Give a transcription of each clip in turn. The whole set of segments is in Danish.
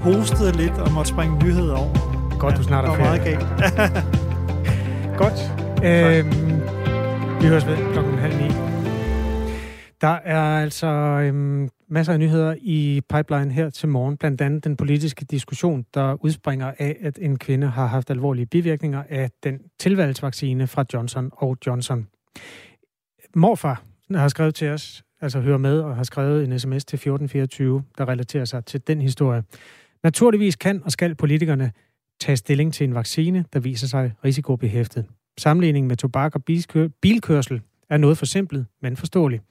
hostede lidt og måtte springe nyheder over. Godt, du snart er færdig. meget galt. Godt. Øhm, vi høres ved klokken halv ni. Der er altså øhm, masser af nyheder i pipeline her til morgen. Blandt andet den politiske diskussion, der udspringer af, at en kvinde har haft alvorlige bivirkninger af den tilvalgsvaccine fra Johnson og Johnson. Morfar har skrevet til os, altså hører med og har skrevet en sms til 1424, der relaterer sig til den historie. Naturligvis kan og skal politikerne tage stilling til en vaccine, der viser sig risikobehæftet. Sammenligning med tobak og bilkørsel er noget forsimplet, men forståeligt.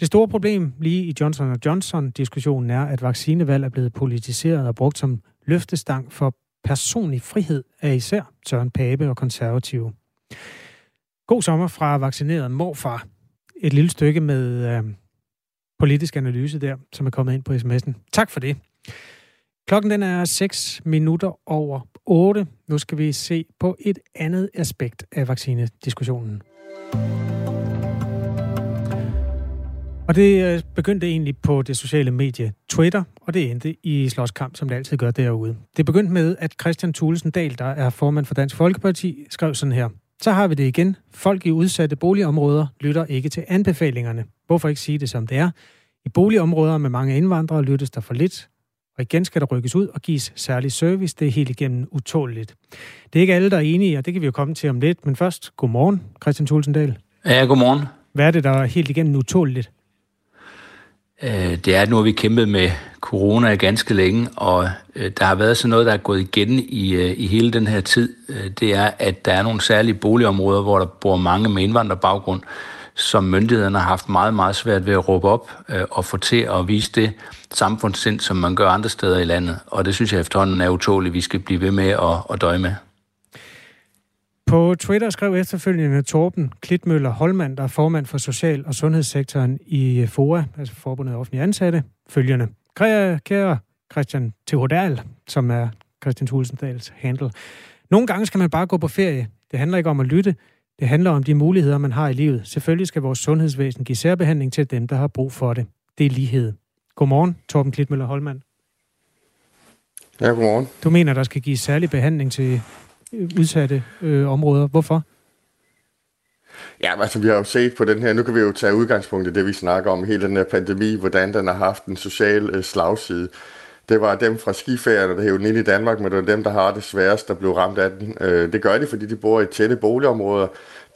Det store problem lige i Johnson Johnson-diskussionen er, at vaccinevalg er blevet politiseret og brugt som løftestang for personlig frihed af især Søren Pape og konservative. God sommer fra vaccineret morfar. Et lille stykke med øh, politisk analyse der, som er kommet ind på sms'en. Tak for det. Klokken den er 6 minutter over 8. Nu skal vi se på et andet aspekt af vaccinediskussionen. Og det øh, begyndte egentlig på det sociale medie Twitter, og det endte i slåskamp, som det altid gør derude. Det begyndte med, at Christian Thulesen Dahl, der er formand for Dansk Folkeparti, skrev sådan her. Så har vi det igen. Folk i udsatte boligområder lytter ikke til anbefalingerne. Hvorfor ikke sige det, som det er? I boligområder med mange indvandrere lyttes der for lidt, og igen skal der rykkes ud og gives særlig service. Det er helt igennem utåligt. Det er ikke alle, der er enige, og det kan vi jo komme til om lidt. Men først, godmorgen, Christian Tulsendal. Ja, godmorgen. Hvad er det, der er helt igennem utåligt? Øh, det er, at nu har vi kæmpet med corona ganske længe, og øh, der har været sådan noget, der er gået igen i, øh, i hele den her tid. Det er, at der er nogle særlige boligområder, hvor der bor mange med indvandrerbaggrund, som myndighederne har haft meget, meget svært ved at råbe op øh, og få til at vise det samfundssind, som man gør andre steder i landet. Og det synes jeg efterhånden er utåligt, vi skal blive ved med at, at døje med. På Twitter skrev efterfølgende Torben Klitmøller Holmand, der er formand for Social- og Sundhedssektoren i FOA, altså Forbundet af Offentlige Ansatte, følgende. Kære Christian Theodal, som er Christian Tulsendals handle. Nogle gange skal man bare gå på ferie. Det handler ikke om at lytte. Det handler om de muligheder, man har i livet. Selvfølgelig skal vores sundhedsvæsen give særbehandling til dem, der har brug for det. Det er lighed. Godmorgen, Torben Klitmøller Holmand. Ja, godmorgen. Du mener, der skal gives særlig behandling til udsatte øh, områder. Hvorfor? Ja, altså vi har jo set på den her, nu kan vi jo tage udgangspunkt i det, vi snakker om, hele den her pandemi, hvordan den har haft en social øh, slagside. Det var dem fra skifærerne, der hævde ind i Danmark, men det var dem, der har det sværest, der blev ramt af den. Øh, det gør de, fordi de bor i tætte boligområder.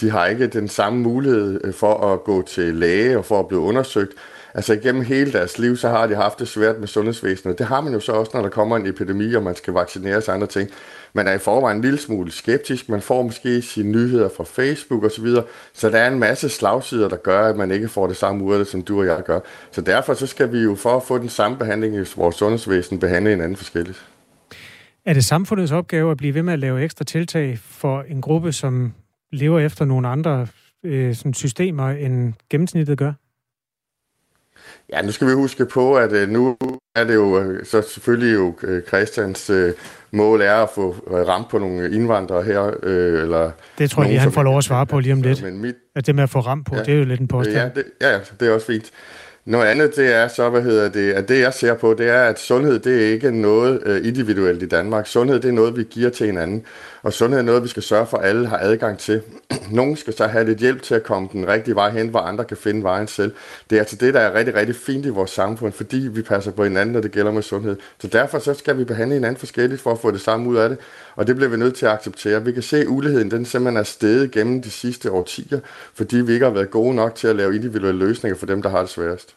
De har ikke den samme mulighed øh, for at gå til læge og for at blive undersøgt. Altså igennem hele deres liv, så har de haft det svært med sundhedsvæsenet. Det har man jo så også, når der kommer en epidemi, og man skal vaccineres og andre ting. Man er i forvejen en lille smule skeptisk. Man får måske sine nyheder fra Facebook osv. Så, videre. så der er en masse slagsider, der gør, at man ikke får det samme ud som du og jeg gør. Så derfor så skal vi jo for at få den samme behandling i vores sundhedsvæsen, behandle hinanden forskelligt. Er det samfundets opgave at blive ved med at lave ekstra tiltag for en gruppe, som lever efter nogle andre øh, sådan systemer, end gennemsnittet gør? Ja, nu skal vi huske på, at øh, nu er det jo øh, så selvfølgelig jo øh, Christians øh, mål er at få ramt på nogle indvandrere her. Øh, eller det tror jeg lige, han får lov at svare på lige om lidt. Men mit, at det med at få ramt på, ja, det er jo lidt en påstand. Ja, det, ja, det er også fint. Noget andet, det er så, hvad hedder det, at det jeg ser på, det er, at sundhed, det er ikke noget øh, individuelt i Danmark. Sundhed, det er noget, vi giver til hinanden. Og sundhed er noget, vi skal sørge for, at alle har adgang til. Nogle skal så have lidt hjælp til at komme den rigtige vej hen, hvor andre kan finde vejen selv. Det er altså det, der er rigtig, rigtig fint i vores samfund, fordi vi passer på hinanden, når det gælder med sundhed. Så derfor så skal vi behandle hinanden forskelligt for at få det samme ud af det. Og det bliver vi nødt til at acceptere. Vi kan se, at uligheden den simpelthen er steget gennem de sidste årtier, fordi vi ikke har været gode nok til at lave individuelle løsninger for dem, der har det sværest.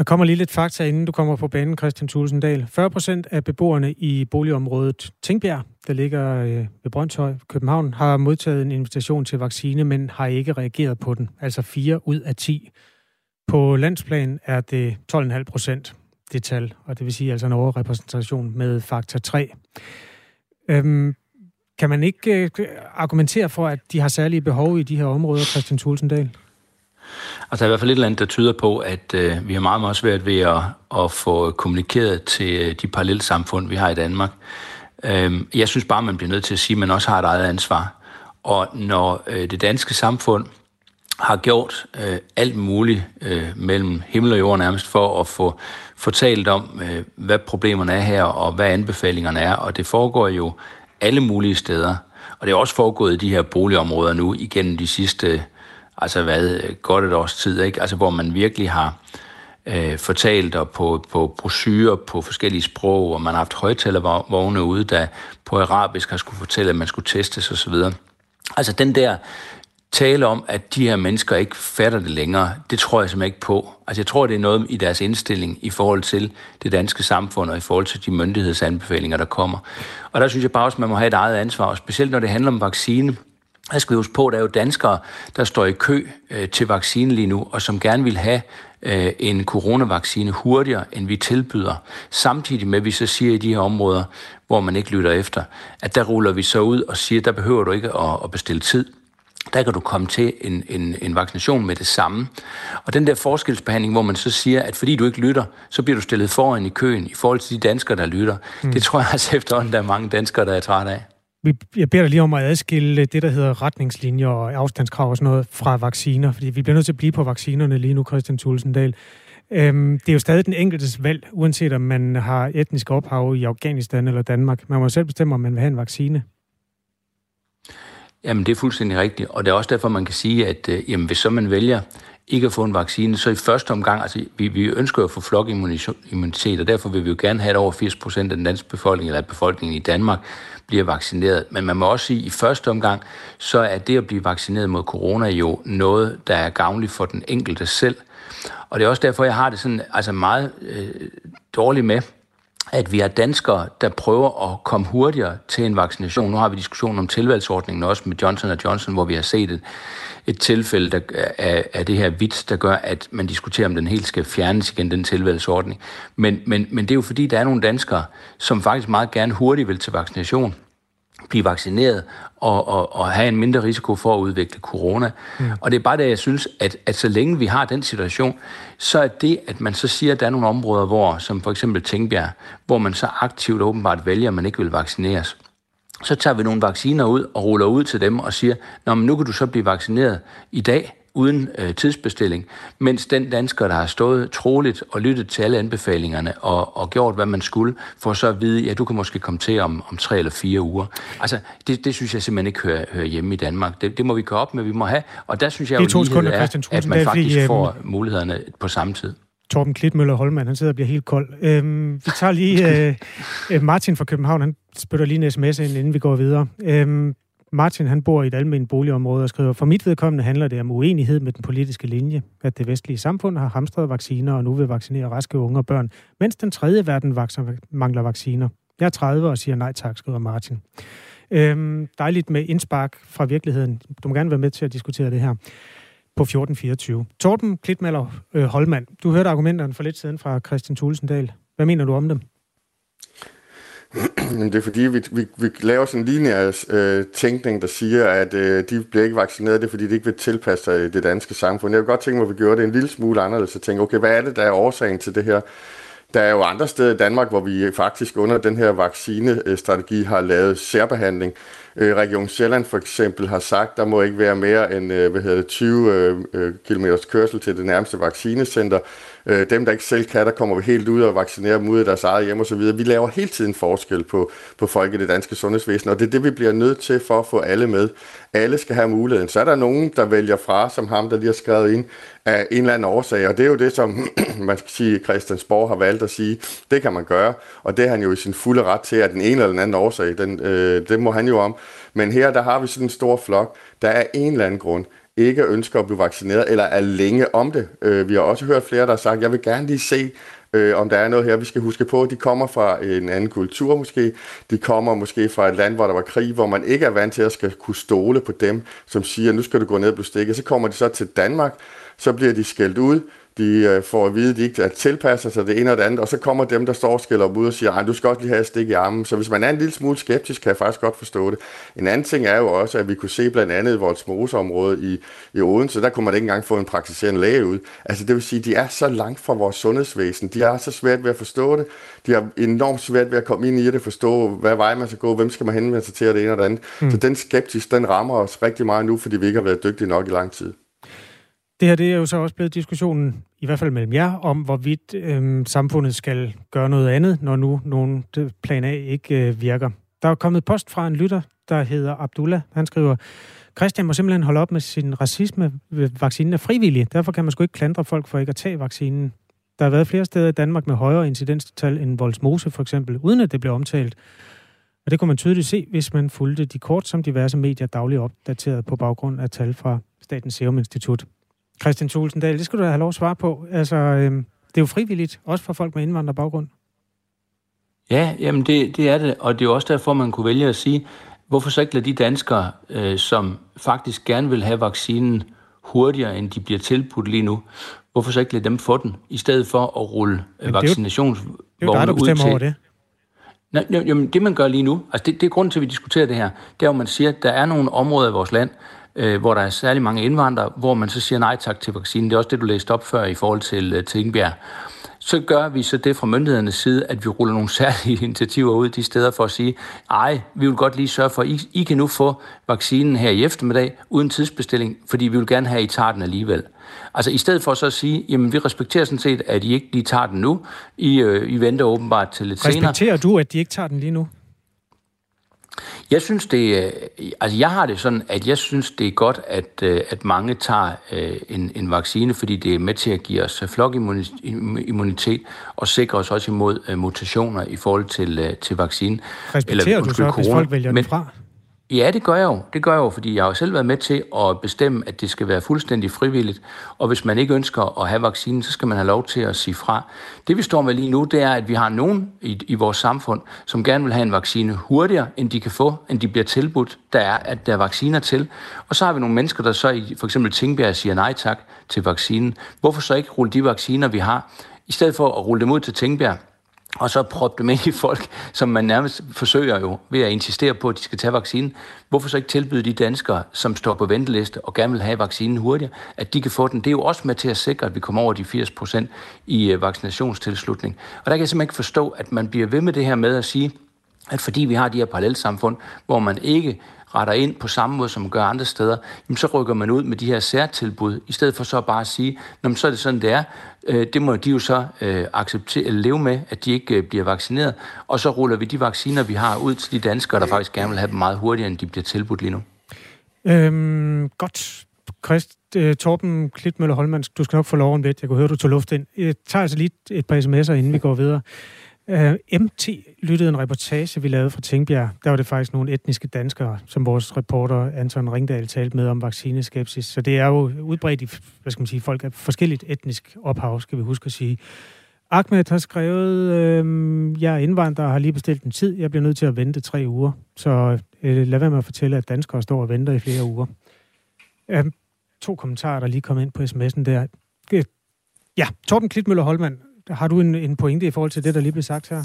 Der kommer lige lidt fakta, inden du kommer på banen, Christian Tulsendal. 40 procent af beboerne i boligområdet Tingbjerg, der ligger øh, ved Brøndshøj, København, har modtaget en invitation til vaccine, men har ikke reageret på den. Altså 4 ud af 10. På landsplan er det 12,5 procent, det tal, og det vil sige altså en overrepræsentation med faktor 3. Øhm, kan man ikke øh, argumentere for, at de har særlige behov i de her områder, Christian Tulsendal? Altså, der er i hvert fald et eller andet, der tyder på, at øh, vi har meget, meget svært ved at, at få kommunikeret til øh, de parallelle samfund, vi har i Danmark. Øh, jeg synes bare, man bliver nødt til at sige, at man også har et eget ansvar. Og når øh, det danske samfund har gjort øh, alt muligt øh, mellem himmel og jord nærmest for at få fortalt om, øh, hvad problemerne er her, og hvad anbefalingerne er, og det foregår jo alle mulige steder. Og det er også foregået i de her boligområder nu igennem de sidste, altså hvad, godt et års tid, ikke? Altså hvor man virkelig har øh, fortalt og på, på brosyrer på forskellige sprog, og man har haft højtalervogne ude, der på arabisk har skulle fortælle, at man skulle testes osv. Altså den der tale om, at de her mennesker ikke fatter det længere, det tror jeg simpelthen ikke på. Altså jeg tror, det er noget i deres indstilling i forhold til det danske samfund og i forhold til de myndighedsanbefalinger, der kommer. Og der synes jeg bare også, at man må have et eget ansvar, specielt når det handler om vaccine. Jeg skal huske på, at der er jo danskere, der står i kø øh, til vaccine lige nu, og som gerne vil have øh, en coronavaccine hurtigere, end vi tilbyder. Samtidig med, at vi så siger i de her områder, hvor man ikke lytter efter, at der ruller vi så ud og siger, der behøver du ikke at, at bestille tid der kan du komme til en, en, en vaccination med det samme. Og den der forskelsbehandling, hvor man så siger, at fordi du ikke lytter, så bliver du stillet foran i køen i forhold til de danskere, der lytter. Mm. Det tror jeg altså efterhånden, der er mange danskere, der er træt af. Jeg beder dig lige om at adskille det, der hedder retningslinjer og afstandskrav og sådan noget fra vacciner, fordi vi bliver nødt til at blive på vaccinerne lige nu, Christian Tulsendal. Øhm, det er jo stadig den enkeltes valg, uanset om man har etnisk ophav i Afghanistan eller Danmark. Man må selv bestemme, om man vil have en vaccine. Jamen, det er fuldstændig rigtigt, og det er også derfor, man kan sige, at øh, jamen, hvis så man vælger ikke at få en vaccine, så i første omgang, altså vi, vi ønsker jo at få flokimmunitet, og derfor vil vi jo gerne have, at over 80 procent af den danske befolkning, eller befolkningen i Danmark, bliver vaccineret. Men man må også sige, at i første omgang, så er det at blive vaccineret mod corona jo noget, der er gavnligt for den enkelte selv. Og det er også derfor, jeg har det sådan altså meget øh, dårligt med, at vi er danskere, der prøver at komme hurtigere til en vaccination. Nu har vi diskussionen om tilvalgsordningen også med Johnson Johnson, hvor vi har set det et tilfælde der, af, af det her vits, der gør, at man diskuterer, om den helt skal fjernes igen, den tilvalgsordning. Men, men, men det er jo fordi, der er nogle danskere, som faktisk meget gerne hurtigt vil til vaccination blive vaccineret og, og, og have en mindre risiko for at udvikle corona. Mm. Og det er bare det, jeg synes, at, at så længe vi har den situation, så er det, at man så siger, at der er nogle områder, hvor, som for eksempel Tænkbjerg, hvor man så aktivt åbenbart vælger, at man ikke vil vaccineres. Så tager vi nogle vacciner ud og ruller ud til dem og siger, Nå, men nu kan du så blive vaccineret i dag, uden øh, tidsbestilling, mens den dansker, der har stået troligt og lyttet til alle anbefalingerne og, og gjort, hvad man skulle, får så at vide, ja, du kan måske komme til om, om tre eller fire uger. Altså, det, det synes jeg simpelthen ikke hører, hører hjemme i Danmark. Det, det må vi gå op med, vi må have, og der synes jeg jo, to sekunder, er, at man faktisk fordi, får mulighederne på samme tid. Torben Klitmøller Holman, han sidder og bliver helt kold. Øhm, vi tager lige øh, øh, Martin fra København, han spytter lige en sms ind, inden vi går videre. Øhm, Martin han bor i et almindeligt boligområde og skriver, for mit vedkommende handler det om uenighed med den politiske linje, at det vestlige samfund har hamstret vacciner og nu vil vaccinere raske unge og børn, mens den tredje verden mangler vacciner. Jeg er 30 og siger nej tak, skriver Martin. Øhm, dejligt med indspark fra virkeligheden. Du må gerne være med til at diskutere det her på 1424. Torben Klitmaller øh, Holmand, du hørte argumenterne for lidt siden fra Christian Tulsendal. Hvad mener du om dem? det er fordi, vi, vi, vi laver sådan en lineær øh, tænkning, der siger, at øh, de bliver ikke vaccineret, det er fordi, de ikke vil tilpasse sig det danske samfund. Jeg kunne godt tænke mig, at vi gjorde det en lille smule anderledes, og tænke, okay, hvad er det, der er årsagen til det her? Der er jo andre steder i Danmark, hvor vi faktisk under den her vaccinestrategi har lavet særbehandling. Øh, Region Sjælland for eksempel har sagt, der må ikke være mere end øh, hvad hedder det, 20 øh, øh km kørsel til det nærmeste vaccinecenter. Øh, dem, der ikke selv kan, der kommer vi helt ud og vaccinerer dem ud af deres eget hjem osv. Vi laver hele tiden forskel på, på folk i det danske sundhedsvæsen, og det er det, vi bliver nødt til for at få alle med. Alle skal have muligheden. Så er der nogen, der vælger fra, som ham, der lige har skrevet ind, af en eller anden årsag, og det er jo det, som man skal sige, Christiansborg har valgt at sige, det kan man gøre, og det er han jo i sin fulde ret til, at den ene eller den anden årsag, den, øh, det må han jo om. Men her, der har vi sådan en stor flok, der er en eller anden grund ikke ønsker at blive vaccineret, eller er længe om det. Øh, vi har også hørt flere, der har sagt, jeg vil gerne lige se, øh, om der er noget her, vi skal huske på. De kommer fra en anden kultur måske. De kommer måske fra et land, hvor der var krig, hvor man ikke er vant til at skal kunne stole på dem, som siger, nu skal du gå ned og blive stikket. Så kommer de så til Danmark, så bliver de skældt ud, de øh, får at vide, at de ikke tilpasser sig det ene og det andet, og så kommer dem, der står og skælder ud og siger, at du skal også lige have et stik i armen. Så hvis man er en lille smule skeptisk, kan jeg faktisk godt forstå det. En anden ting er jo også, at vi kunne se blandt andet i vores moseområde i, i Odense, der kunne man ikke engang få en praktiserende læge ud. Altså det vil sige, at de er så langt fra vores sundhedsvæsen. De er så svært ved at forstå det. De har enormt svært ved at komme ind i det, forstå, hvad vej man skal gå, hvem skal man henvende sig til, og det ene og det andet. Mm. Så den skeptisk, den rammer os rigtig meget nu, fordi vi ikke har været dygtige nok i lang tid. Det her det er jo så også blevet diskussionen, i hvert fald mellem jer, om hvorvidt øh, samfundet skal gøre noget andet, når nu nogen plan A ikke øh, virker. Der er kommet post fra en lytter, der hedder Abdullah. Han skriver, Christian må simpelthen holde op med sin racisme. Vaccinen er frivillig, derfor kan man sgu ikke klandre folk for ikke at tage vaccinen. Der har været flere steder i Danmark med højere incidenstal end Voldsmose for eksempel, uden at det blev omtalt. Og det kunne man tydeligt se, hvis man fulgte de kort, som diverse medier dagligt opdateret på baggrund af tal fra Statens Serum Institut. Christian Thulsendal, det skal du have lov at svare på. Altså, øh, det er jo frivilligt, også for folk med indvandrerbaggrund. Ja, jamen det, det er det, og det er også derfor, man kunne vælge at sige, hvorfor så ikke lade de danskere, øh, som faktisk gerne vil have vaccinen hurtigere, end de bliver tilbudt lige nu, hvorfor så ikke lade dem få den, i stedet for at rulle vaccinationsvogne ud til... over det. Nej, jamen, det man gør lige nu, altså det, det er grunden til, at vi diskuterer det her, det er, at man siger, at der er nogle områder i vores land, øh, hvor der er særlig mange indvandrere, hvor man så siger nej tak til vaccinen. Det er også det, du læste op før i forhold til øh, Tingbjerg så gør vi så det fra myndighedernes side, at vi ruller nogle særlige initiativer ud de steder for at sige, ej, vi vil godt lige sørge for, at I, I kan nu få vaccinen her i eftermiddag uden tidsbestilling, fordi vi vil gerne have, at I tager den alligevel. Altså i stedet for så at sige, jamen vi respekterer sådan set, at I ikke lige tager den nu, I, øh, I venter åbenbart til lidt respekterer senere. Respekterer du, at de ikke tager den lige nu? Jeg synes det, øh, altså jeg har det sådan, at jeg synes det er godt, at, øh, at mange tager øh, en, en vaccine, fordi det er med til at give os flokimmunitet og sikre os også imod mutationer i forhold til, til vaccinen. Respekterer Eller, du så, corona. hvis folk vælger Men, den fra? Ja, det gør jeg jo. Det gør jeg jo, fordi jeg har jo selv været med til at bestemme, at det skal være fuldstændig frivilligt. Og hvis man ikke ønsker at have vaccinen, så skal man have lov til at sige fra. Det vi står med lige nu, det er, at vi har nogen i, i vores samfund, som gerne vil have en vaccine hurtigere, end de kan få, end de bliver tilbudt. Der er, at der er vacciner til. Og så har vi nogle mennesker, der så i for eksempel Tingbjerg siger nej tak til vaccinen. Hvorfor så ikke rulle de vacciner, vi har, i stedet for at rulle dem ud til Tingbjerg, og så proppe dem ind i folk, som man nærmest forsøger jo ved at insistere på, at de skal tage vaccinen. Hvorfor så ikke tilbyde de danskere, som står på venteliste og gerne vil have vaccinen hurtigere, at de kan få den? Det er jo også med til at sikre, at vi kommer over de 80 procent i øh, vaccinationstilslutning. Og der kan jeg simpelthen ikke forstå, at man bliver ved med det her med at sige, at fordi vi har de her parallelsamfund, hvor man ikke retter ind på samme måde, som man gør andre steder, jamen så rykker man ud med de her særtilbud, i stedet for så bare at sige, jamen så er det sådan, det er. Øh, det må de jo så øh, acceptere, eller leve med, at de ikke øh, bliver vaccineret, og så ruller vi de vacciner, vi har, ud til de danskere, der faktisk gerne vil have dem meget hurtigere, end de bliver tilbudt lige nu. Øhm, godt. Christ, øh, Torben Klitmøller Holmans, du skal nok få lov om lidt. Jeg kunne høre, du tog luft ind. Jeg tager altså lige et par sms'er, inden vi går videre. Uh, øh, MT lyttede en reportage, vi lavede fra Tingbjerg. Der var det faktisk nogle etniske danskere, som vores reporter Anton Ringdal talte med om vaccineskepsis. Så det er jo udbredt i, hvad skal man sige, folk af forskelligt etnisk ophav, skal vi huske at sige. Ahmed har skrevet, øh, jeg er indvandrer og har lige bestilt en tid. Jeg bliver nødt til at vente tre uger. Så øh, lad være med at fortælle, at danskere står og venter i flere uger. Øh, to kommentarer, der lige kom ind på sms'en der. Øh, ja, Torben Klitmøller Holmand har du en, en pointe i forhold til det, der lige blev sagt her?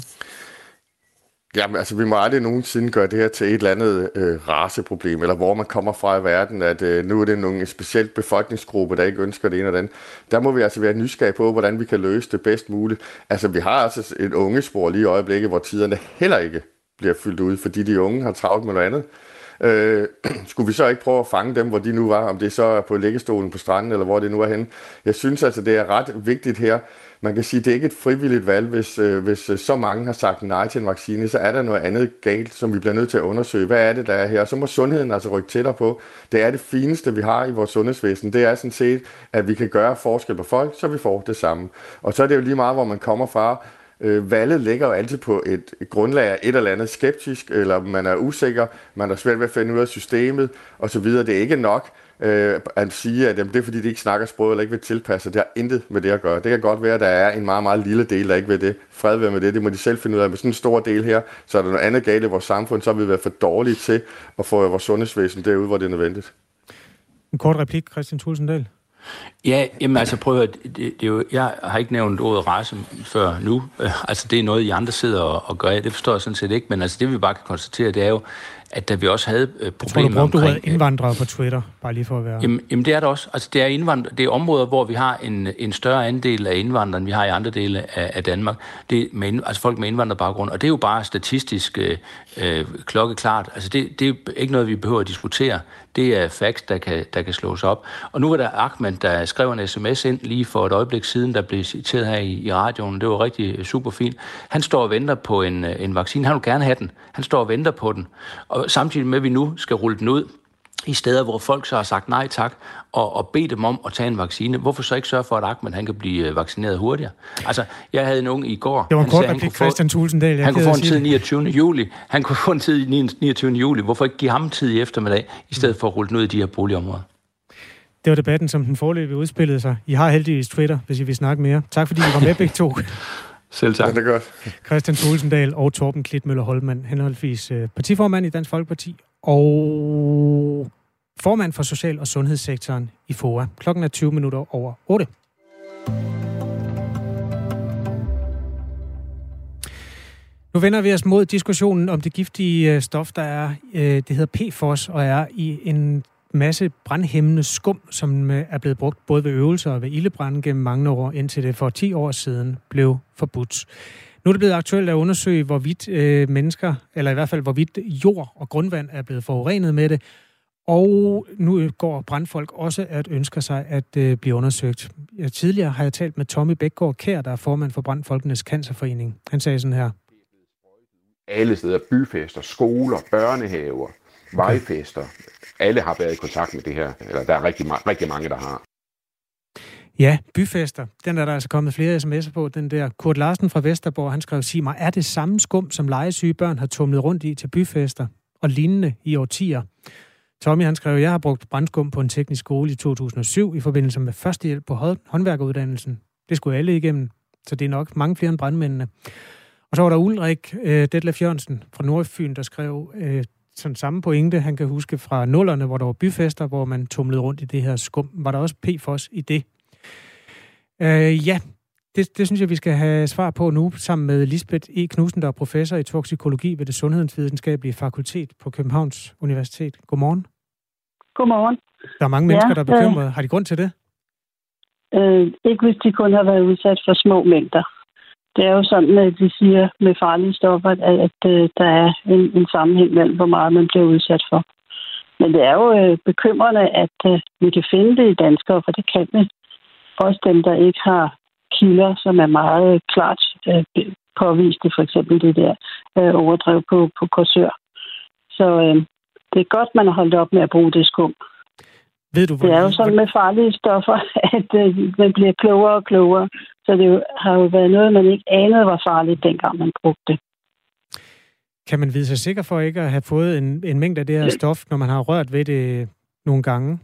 Jamen, altså, vi må aldrig nogensinde gøre det her til et eller andet øh, raceproblem, eller hvor man kommer fra i verden, at øh, nu er det nogle specielt befolkningsgruppe, der ikke ønsker det ene og det andet. Der må vi altså være nysgerrige på, hvordan vi kan løse det bedst muligt. Altså, vi har altså et ungespor lige i øjeblikket, hvor tiderne heller ikke bliver fyldt ud, fordi de unge har travlt med noget andet. Øh, skulle vi så ikke prøve at fange dem, hvor de nu var, om det så er på liggestolen på stranden, eller hvor det nu er henne? Jeg synes altså, det er ret vigtigt her, man kan sige, at det er ikke et frivilligt valg, hvis, øh, hvis øh, så mange har sagt nej til en vaccine, så er der noget andet galt, som vi bliver nødt til at undersøge. Hvad er det, der er her? Så må sundheden altså rykke tættere på. Det er det fineste, vi har i vores sundhedsvæsen. Det er sådan set, at vi kan gøre forskel på folk, så vi får det samme. Og så er det jo lige meget, hvor man kommer fra. Øh, valget ligger jo altid på et, et grundlag af et eller andet skeptisk, eller man er usikker, man er svært ved at finde ud af systemet osv. Det er ikke nok øh, at sige, at jamen, det er fordi, de ikke snakker sprog eller ikke vil tilpasse. Det har intet med det at gøre. Det kan godt være, at der er en meget, meget lille del, der ikke vil det. Fred ved med det, det må de selv finde ud af. Med sådan en stor del her, så er der noget andet galt i vores samfund, så har vi været for dårlige til at få vores sundhedsvæsen derude, hvor det er nødvendigt. En kort replik, Christian Tulsendal. Ja, jamen altså prøv at det, det er jo, jeg har ikke nævnt ordet race før nu. Altså det er noget, I andre sidder og, og gør. Det forstår jeg sådan set ikke. Men altså det vi bare kan konstatere, det er jo, at da vi også havde øh, problemer tror, du brugte omkring... indvandrere på Twitter, bare lige for at være... Jamen, jamen det er det også. Altså, det er, indvandrer, det er områder, hvor vi har en, en større andel af indvandrere, end vi har i andre dele af, af Danmark. Det er med, altså folk med indvandrerbaggrund, og det er jo bare statistisk øh, øh, klokkeklart. Altså, det, det er ikke noget, vi behøver at diskutere. Det er facts, der kan, der kan slås op. Og nu var der Ahmed, der skrev en sms ind lige for et øjeblik siden, der blev citeret her i, i radioen. Det var rigtig øh, super fint. Han står og venter på en, øh, en vaccine. Han vil gerne have den. Han står og venter på den. Og samtidig med, at vi nu skal rulle den ud, i steder, hvor folk så har sagt nej tak, og, og bedt dem om at tage en vaccine. Hvorfor så ikke sørge for, at Ahmed han kan blive øh, vaccineret hurtigere? Altså, jeg havde en ung i går. Det var en kort replik, Christian Tulsendal. Han kunne få en tid 29. juli. Han kunne få en tid 29. juli. Hvorfor ikke give ham tid i eftermiddag, i stedet for at rulle den ud i de her boligområder? Det var debatten, som den forløbige udspillede sig. I har heldigvis Twitter, hvis I vil snakke mere. Tak fordi I var med begge to. Selv tak. Ja, det er godt. Christian Tulsendal og Torben Klitmøller Holmand, henholdsvis øh, partiformand i Dansk Folkeparti og formand for Social- og Sundhedssektoren i FOA. Klokken er 20 minutter over 8. Nu vender vi os mod diskussionen om det giftige øh, stof, der er, øh, det hedder PFOS, og er i en masse brandhæmmende skum, som øh, er blevet brugt både ved øvelser og ved ildebrænde gennem mange år, indtil det for 10 år siden blev forbudt. Nu er det blevet aktuelt at undersøge, hvorvidt øh, mennesker, eller i hvert fald hvorvidt jord og grundvand er blevet forurenet med det, og nu går brandfolk også at ønsker sig at øh, blive undersøgt. Jeg, tidligere har jeg talt med Tommy Bækgaard Kær, der er formand for Brandfolkenes Cancerforening. Han sagde sådan her. Alle steder, byfester, skoler, børnehaver, vejfester, alle har været i kontakt med det her, eller der er rigtig, rigtig mange, der har. Ja, byfester. Den er der altså kommet flere sms'er på. Den der Kurt Larsen fra Vesterborg, han skrev, sig mig, er det samme skum, som legesyge børn har tumlet rundt i til byfester og lignende i årtier? Tommy han skrev, jeg har brugt brændskum på en teknisk skole i 2007 i forbindelse med førstehjælp på håndværkeruddannelsen. Det skulle alle igennem, så det er nok mange flere end brandmændene. Og så var der Ulrik øh, Detlef Jørgensen fra Nordfyn, der skrev øh, sådan samme pointe. Han kan huske fra nullerne, hvor der var byfester, hvor man tumlede rundt i det her skum. Var der også PFOS i det? Øh, ja, det, det synes jeg, vi skal have svar på nu, sammen med Lisbeth E. Knudsen, der er professor i toksikologi ved det Sundhedsvidenskabelige Fakultet på Københavns Universitet. Godmorgen. Godmorgen. Der er mange mennesker, ja, der er bekymrede. Har de grund til det? Øh, ikke hvis de kun har været udsat for små mængder. Det er jo sådan, at de siger med farlige stoffer, at, at, at øh, der er en, en sammenhæng mellem, hvor meget man bliver udsat for. Men det er jo øh, bekymrende, at øh, vi kan finde det i danskere, for det kan vi. Også dem, der ikke har kilder, som er meget klart øh, påviste, for eksempel det der øh, overdrev på, på kursør. Så øh, det er godt, man har holdt op med at bruge det skum. Ved du, hvor... Det er jo sådan med farlige stoffer, at øh, man bliver klogere og klogere. Så det har jo været noget, man ikke anede var farligt, dengang man brugte det. Kan man vide sig sikker for ikke at have fået en, en mængde af det her stof, når man har rørt ved det nogle gange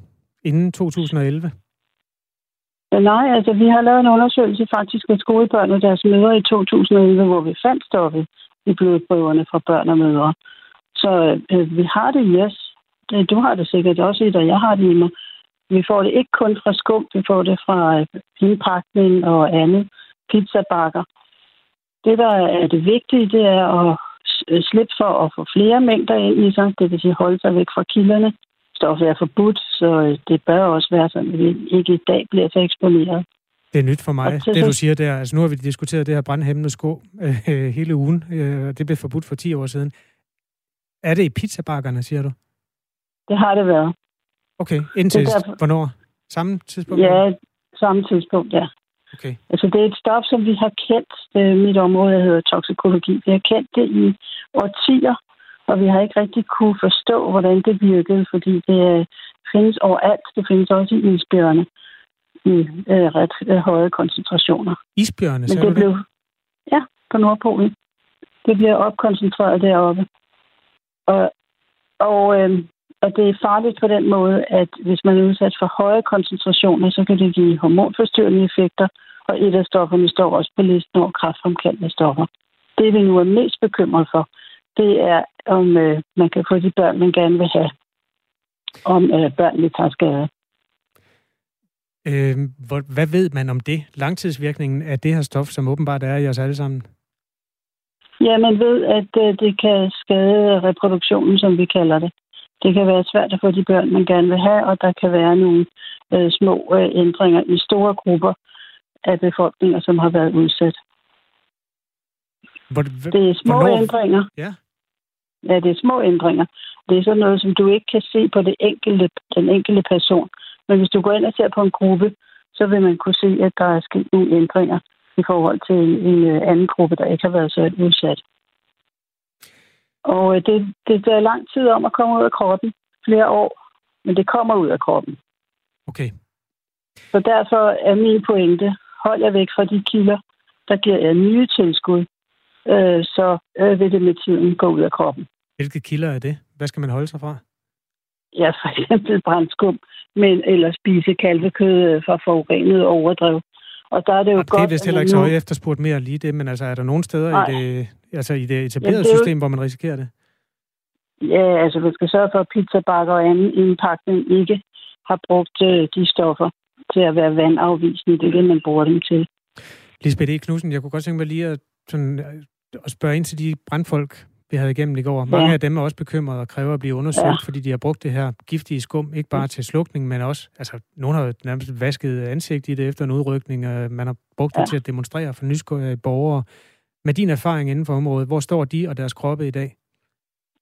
inden 2011? Nej, altså vi har lavet en undersøgelse faktisk med skolebørn og deres mødre i 2011, hvor vi fandt stoffet i blodprøverne fra børn og mødre. Så øh, vi har det yes. Øh, du har det sikkert også i dig, jeg har det i mig. Vi får det ikke kun fra skum, vi får det fra øh, indpakning og andet. Pizzabakker. Det, der er det vigtige, det er at slippe for at få flere mængder ind i sig, det vil sige holde sig væk fra kilderne stoffet er forbudt, så øh, det bør også være sådan, at vi ikke i dag bliver så eksponeret. Det er nyt for mig, det du siger der. Altså nu har vi diskuteret det her brandhæmmende sko øh, hele ugen. Øh, det blev forbudt for 10 år siden. Er det i pizzabakkerne, siger du? Det har det været. Okay, indtil der... hvornår? Samme tidspunkt? Ja, samme tidspunkt, ja. Okay. Altså det er et stof, som vi har kendt. Øh, mit område hedder toksikologi. Vi har kendt det i årtier, og vi har ikke rigtig kunne forstå, hvordan det virkede, fordi det øh, findes overalt. Det findes også i isbjørne i øh, ret øh, høje koncentrationer. Isbjørne, Men det, blev, Ja, på Nordpolen. Det bliver opkoncentreret deroppe. Og, og, øh, og det er farligt på den måde, at hvis man er udsat for høje koncentrationer, så kan det give hormonforstyrrende effekter, og et af stofferne står også på listen over kraftfremkaldende stoffer. Det vi nu er mest bekymret for, det er, om øh, man kan få de børn, man gerne vil have. Om øh, børnene tager skade. Øh, hvad ved man om det? Langtidsvirkningen af det her stof, som åbenbart er i os alle sammen? Ja, man ved, at øh, det kan skade reproduktionen, som vi kalder det. Det kan være svært at få de børn, man gerne vil have, og der kan være nogle øh, små øh, ændringer i store grupper af befolkninger, som har været udsat. Hvor, Det er små hvornår- ændringer. Ja. Ja, det er små ændringer. Det er sådan noget, som du ikke kan se på det enkelte, den enkelte person. Men hvis du går ind og ser på en gruppe, så vil man kunne se, at der er sket nogle ændringer i forhold til en, øh, anden gruppe, der ikke har været så udsat. Og øh, det, det tager lang tid om at komme ud af kroppen. Flere år. Men det kommer ud af kroppen. Okay. Så derfor er min pointe, hold jer væk fra de kilder, der giver jer nye tilskud, øh, så øh, vil det med tiden gå ud af kroppen. Hvilke kilder er det? Hvad skal man holde sig fra? Ja, for eksempel brændskum, men eller spise kalvekød øh, fra forurenet overdrev. Og der er det jo Og godt... det er vist heller ikke så højt efterspurgt mere lige det, men altså er der nogen steder Nej. i det, altså i det etablerede Jamen, det jo- system, hvor man risikerer det? Ja, altså vi skal sørge for, at pizzabakker og anden indpakning ikke har brugt øh, de stoffer til at være vandafvisende. Det er det, man bruger dem til. Lisbeth E. Knudsen, jeg kunne godt tænke mig lige at, sådan, øh, at spørge ind til de brandfolk, vi havde igennem i går. Mange Ja. af dem er også bekymrede og kræver at blive undersøgt, Ja. fordi de har brugt det her giftige skum, ikke bare til slukning, men også, altså nogen har nærmest vasket ansigt i det efter en udrykning, og man har brugt det Ja. til at demonstrere for nysgerrige borgere. Med din erfaring inden for området, hvor står de og deres kroppe i dag?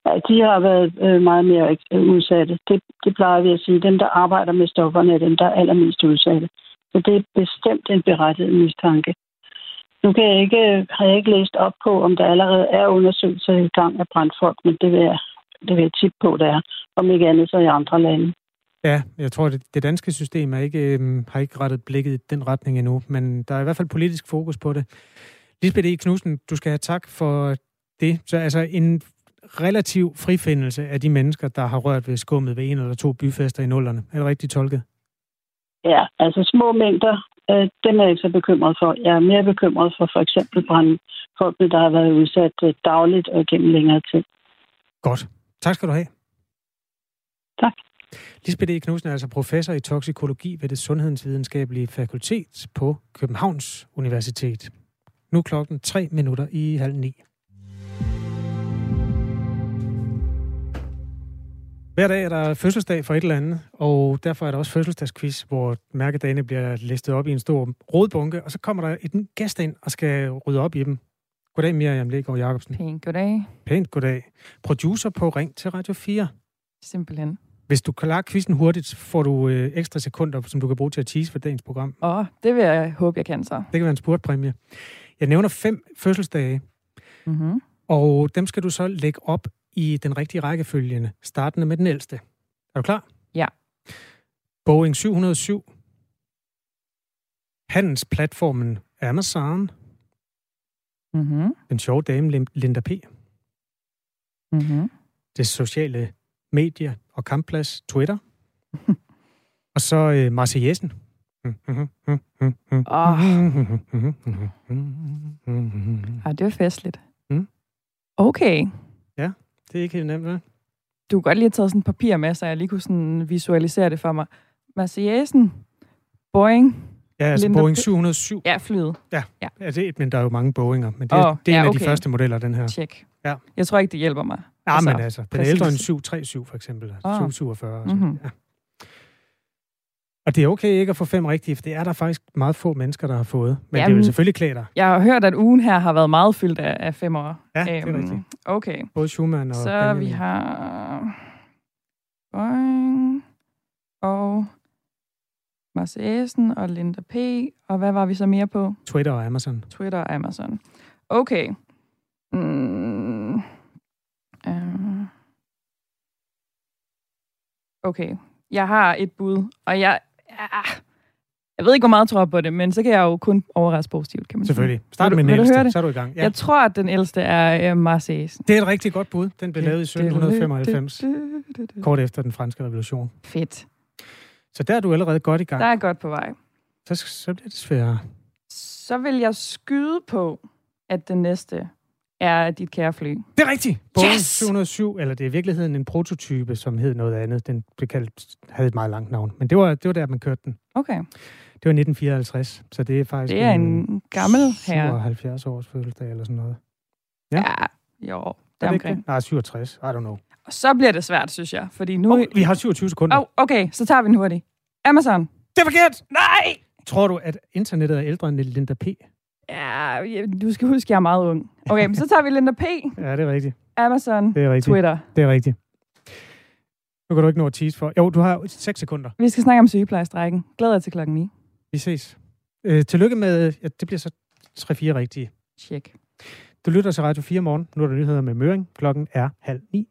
Ja, de har været øh, meget mere øh, udsatte. Det, det plejer vi at sige. Dem, der arbejder med stofferne, er dem, der er allermest udsatte. Så det er bestemt en berettiget mistanke. Nu kan jeg ikke, har jeg ikke læst op på, om der allerede er undersøgelser i gang af brandfolk, men det vil jeg, det vil jeg tippe på, der er. Om ikke andet så i andre lande. Ja, jeg tror, det, det danske system er ikke, øhm, har ikke rettet blikket i den retning endnu, men der er i hvert fald politisk fokus på det. Lisbeth E. Knudsen, du skal have tak for det. Så altså en relativ frifindelse af de mennesker, der har rørt ved skummet ved en eller to byfester i nullerne. Er det rigtigt tolket? Ja, altså små mængder, øh, dem er jeg ikke så bekymret for. Jeg er mere bekymret for for eksempel brandfolkene, der har været udsat øh, dagligt og gennem længere tid. Godt. Tak skal du have. Tak. Lisbeth E. Knudsen er altså professor i toksikologi ved det Sundhedsvidenskabelige Fakultet på Københavns Universitet. Nu er klokken tre minutter i halv ni. Hver dag er der fødselsdag for et eller andet, og derfor er der også fødselsdagsquiz, hvor mærkedagene bliver listet op i en stor rodbunke, og så kommer der en gæst ind og skal rydde op i dem. Goddag, Miriam Legaard Jacobsen. Pænt goddag. Pænt goddag. Producer på Ring til Radio 4. Simpelthen. Hvis du klarer quizzen hurtigt, så får du øh, ekstra sekunder, som du kan bruge til at tease for dagens program. Og det vil jeg håbe, jeg kan så. Det kan være en spurtpræmie. Jeg nævner fem fødselsdage, Mm-hmm. og dem skal du så lægge op i den rigtige rækkefølge, startende med den ældste. Er du klar? Ja. Boeing 707. Handelsplatformen Amazon. Mm-hmm. Den sjove dame Linda P. Mm-hmm. Det sociale medie og kampplads Twitter. og så øh, Marseillaisen. Åh, ej, det var festligt. Mm. Okay. Det er ikke helt nemt, vel? Du kunne godt lige have taget sådan et papir med, så jeg lige kunne sådan visualisere det for mig. Marseillaisen, Boeing, Ja, altså Linda Boeing P- 707. ja, flyet. Ja, det er, men der er jo mange Boeing'er, men det er, Åh, det er ja, en af de okay. første modeller, den her. Tjek. Ja. Jeg tror ikke, det hjælper mig. Ja, Altså, men altså, den er ældre end 737 for eksempel. Åh. 747. Og, sådan. Mhm. ja. Og det er okay ikke at få fem rigtige, for det er der faktisk meget få mennesker, der har fået. Men det Jamen, vil selvfølgelig klæde dig. Jeg har hørt, at ugen her har været meget fyldt af, af fem år. Ja, det er rigtigt. Okay. Både Schumann og Så Benjamin. vi har Boing og Marseillaisen og Linda P. Og hvad var vi så mere på? Twitter og Amazon. Twitter og Amazon. Okay. Mm. Uh. Okay. Jeg har et bud, og jeg... Ah, jeg ved ikke, hvor meget jeg tror på det, men så kan jeg jo kun overraske positivt, kan man. Selvfølgelig. Start med den ældste, så er du i gang. Ja. Jeg tror, at den ældste er uh, Marseillaisen. Det er et rigtig godt bud. Den blev lavet i 1795, kort efter den franske revolution. Fedt. Så der er du allerede godt i gang. Der er godt på vej. Så, så bliver det sværere. Så vil jeg skyde på, at den næste er dit kære fly. Det er rigtigt. Boeing Yes! 707, eller det er i virkeligheden en prototype, som hed noget andet. Den blev kaldt, havde et meget langt navn. Men det var, det var der, man kørte den. Okay. Det var 1954, så det er faktisk Det er en gammel herre. 77 års fødselsdag eller sådan noget. Ja. ja jo, Er deromkring. det? Nej, 67. I don't know. Og så bliver det svært, synes jeg. Fordi nu... Oh, vi har 27 sekunder. oh, okay, så tager vi den hurtigt. Amazon. Det er forkert! Nej! Tror du, at internettet er ældre end Linda P? Ja, du skal huske, at jeg er meget ung. Okay, men så tager vi Linda P, Ja, det er rigtigt. Amazon, Det er rigtigt. Twitter. Det er rigtigt. Nu kan du ikke nå at tease for. Jo, du har 6 sekunder. Vi skal snakke om sygeplejestrækken. Glæder jeg til klokken 9. Vi ses. Øh, tillykke med, ja, det bliver så 3-4 rigtige. Tjek. Du lytter til Radio 4 morgen. Nu er der nyheder med Møring. Klokken er halv ni.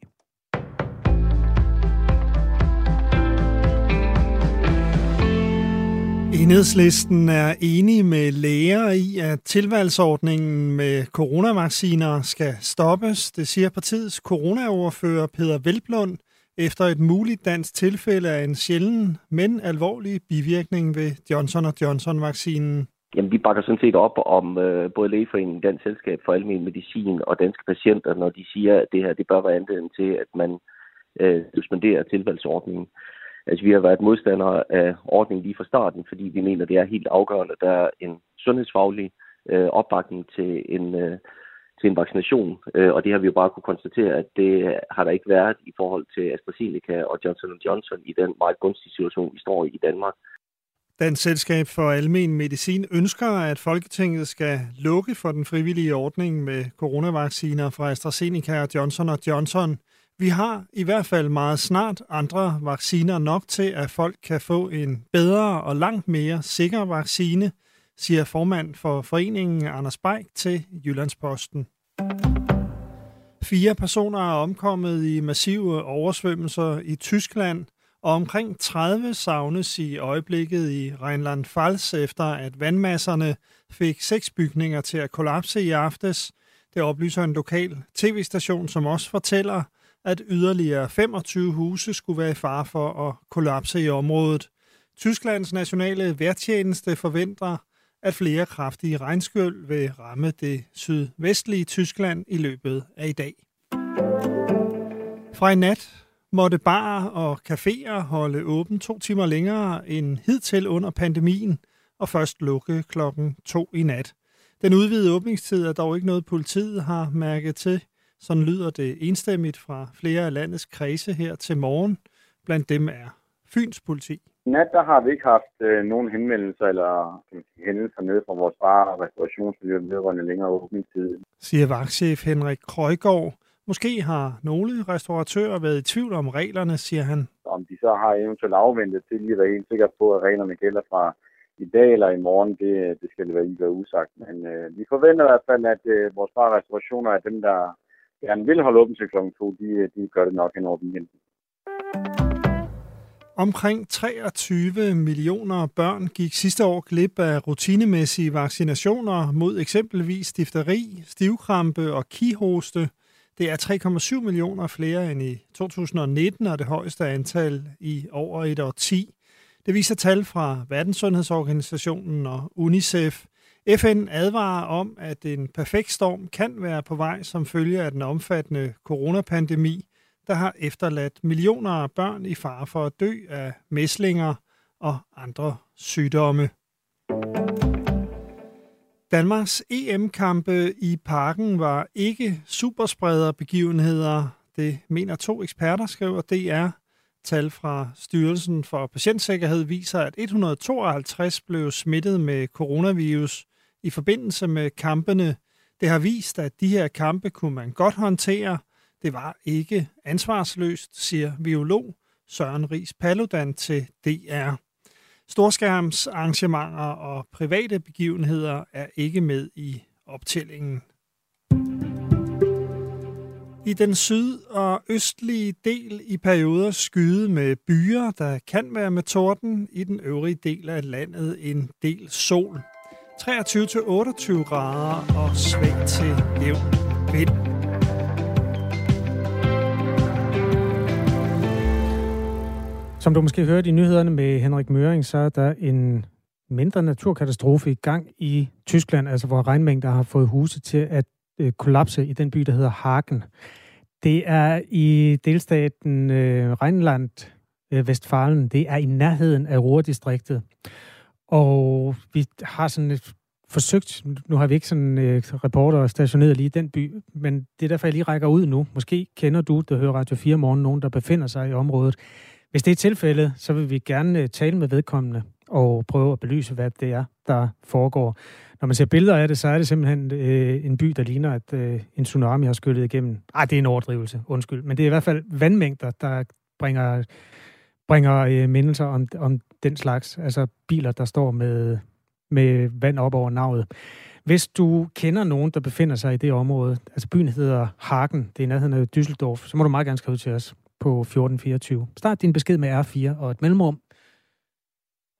Enhedslisten er enige med læger i, at tilvalgsordningen med coronavacciner skal stoppes. Det siger partiets coronaoverfører Peter Velblund efter et muligt dansk tilfælde af en sjælden, men alvorlig bivirkning ved Johnson Johnson-vaccinen. Jamen, vi bakker sådan set op om øh, både Lægeforeningen, Dansk Selskab for Almen Medicin og Danske Patienter, når de siger, at det her det bør være anledning til, at man øh, suspenderer tilvalgsordningen. Altså, vi har været modstandere af ordningen lige fra starten, fordi vi mener, det er helt afgørende, at der er en sundhedsfaglig øh, opbakning til en, øh, til en vaccination. Øh, og det har vi jo bare kunne konstatere, at det har der ikke været i forhold til AstraZeneca og Johnson Johnson i den meget gunstige situation, vi står i i Danmark. Dansk Selskab for Almen Medicin ønsker, at Folketinget skal lukke for den frivillige ordning med coronavacciner fra AstraZeneca og Johnson Johnson. Vi har i hvert fald meget snart andre vacciner nok til, at folk kan få en bedre og langt mere sikker vaccine, siger formand for foreningen Anders Beik til Jyllandsposten. Fire personer er omkommet i massive oversvømmelser i Tyskland, og omkring 30 savnes i øjeblikket i Rheinland-Pfalz, efter at vandmasserne fik seks bygninger til at kollapse i aftes. Det oplyser en lokal tv-station, som også fortæller, at yderligere 25 huse skulle være i fare for at kollapse i området. Tysklands nationale værtjeneste forventer, at flere kraftige regnskyld vil ramme det sydvestlige Tyskland i løbet af i dag. Fra i nat måtte barer og caféer holde åben to timer længere end hidtil under pandemien, og først lukke klokken to i nat. Den udvidede åbningstid er dog ikke noget, politiet har mærket til. Sådan lyder det enstemmigt fra flere af landets kredse her til morgen. Blandt dem er Fyns politi. Nat der har vi ikke haft øh, nogen henvendelser eller sige, hændelser nede fra vores bar- og restaurationsmiljø vedrørende længere åbningstid. siger vagtchef Henrik Krøjgaard. Måske har nogle restauratører været i tvivl om reglerne, siger han. Om de så har eventuelt afventet til lige at være helt sikker på, at reglerne gælder fra i dag eller i morgen, det, det skal det være ikke være usagt. Men øh, vi forventer i hvert fald, at øh, vores bar- og restaurationer er dem, der gerne vil holde åbent til kl. to, de, de gør det nok hen over weekenden. Omkring 23 millioner børn gik sidste år glip af rutinemæssige vaccinationer mod eksempelvis difteri, stivkrampe og kihoste. Det er 3,7 millioner flere end i 2019 og det højeste antal i over et år 10. Det viser tal fra Verdenssundhedsorganisationen og UNICEF. FN advarer om, at en perfekt storm kan være på vej som følge af den omfattende coronapandemi, der har efterladt millioner af børn i fare for at dø af mæslinger og andre sygdomme. Danmarks EM-kampe i parken var ikke supersprederbegivenheder. Det mener to eksperter, skriver DR. Tal fra Styrelsen for Patientsikkerhed viser, at 152 blev smittet med coronavirus i forbindelse med kampene. Det har vist, at de her kampe kunne man godt håndtere. Det var ikke ansvarsløst, siger biolog Søren Ries Paludan til DR. Storskærmsarrangementer og private begivenheder er ikke med i optællingen. I den syd- og østlige del i perioder skyde med byer, der kan være med torden. I den øvrige del af landet en del sol. 23-28 grader og svag til jævn vind. Som du måske hørte i nyhederne med Henrik Møring, så er der en mindre naturkatastrofe i gang i Tyskland, altså hvor regnmængder har fået huse til at øh, kollapse i den by, der hedder Hagen. Det er i delstaten øh, Rheinland, øh, Vestfalen. Det er i nærheden af Ruhrdistriktet. Og vi har sådan et forsøgt, nu har vi ikke sådan øh, reporter stationeret lige i den by, men det er derfor, jeg lige rækker ud nu. Måske kender du, der hører Radio 4 morgen, nogen, der befinder sig i området. Hvis det er tilfældet, så vil vi gerne øh, tale med vedkommende og prøve at belyse, hvad det er, der foregår. Når man ser billeder af det, så er det simpelthen øh, en by, der ligner, at øh, en tsunami har skyllet igennem. Ej, det er en overdrivelse, undskyld. Men det er i hvert fald vandmængder, der bringer, bringer øh, mindelser om, om den slags. Altså biler, der står med, med vand op over navet. Hvis du kender nogen, der befinder sig i det område, altså byen hedder Hagen, det er i nærheden af Düsseldorf, så må du meget gerne skrive til os på 1424. Start din besked med R4 og et mellemrum.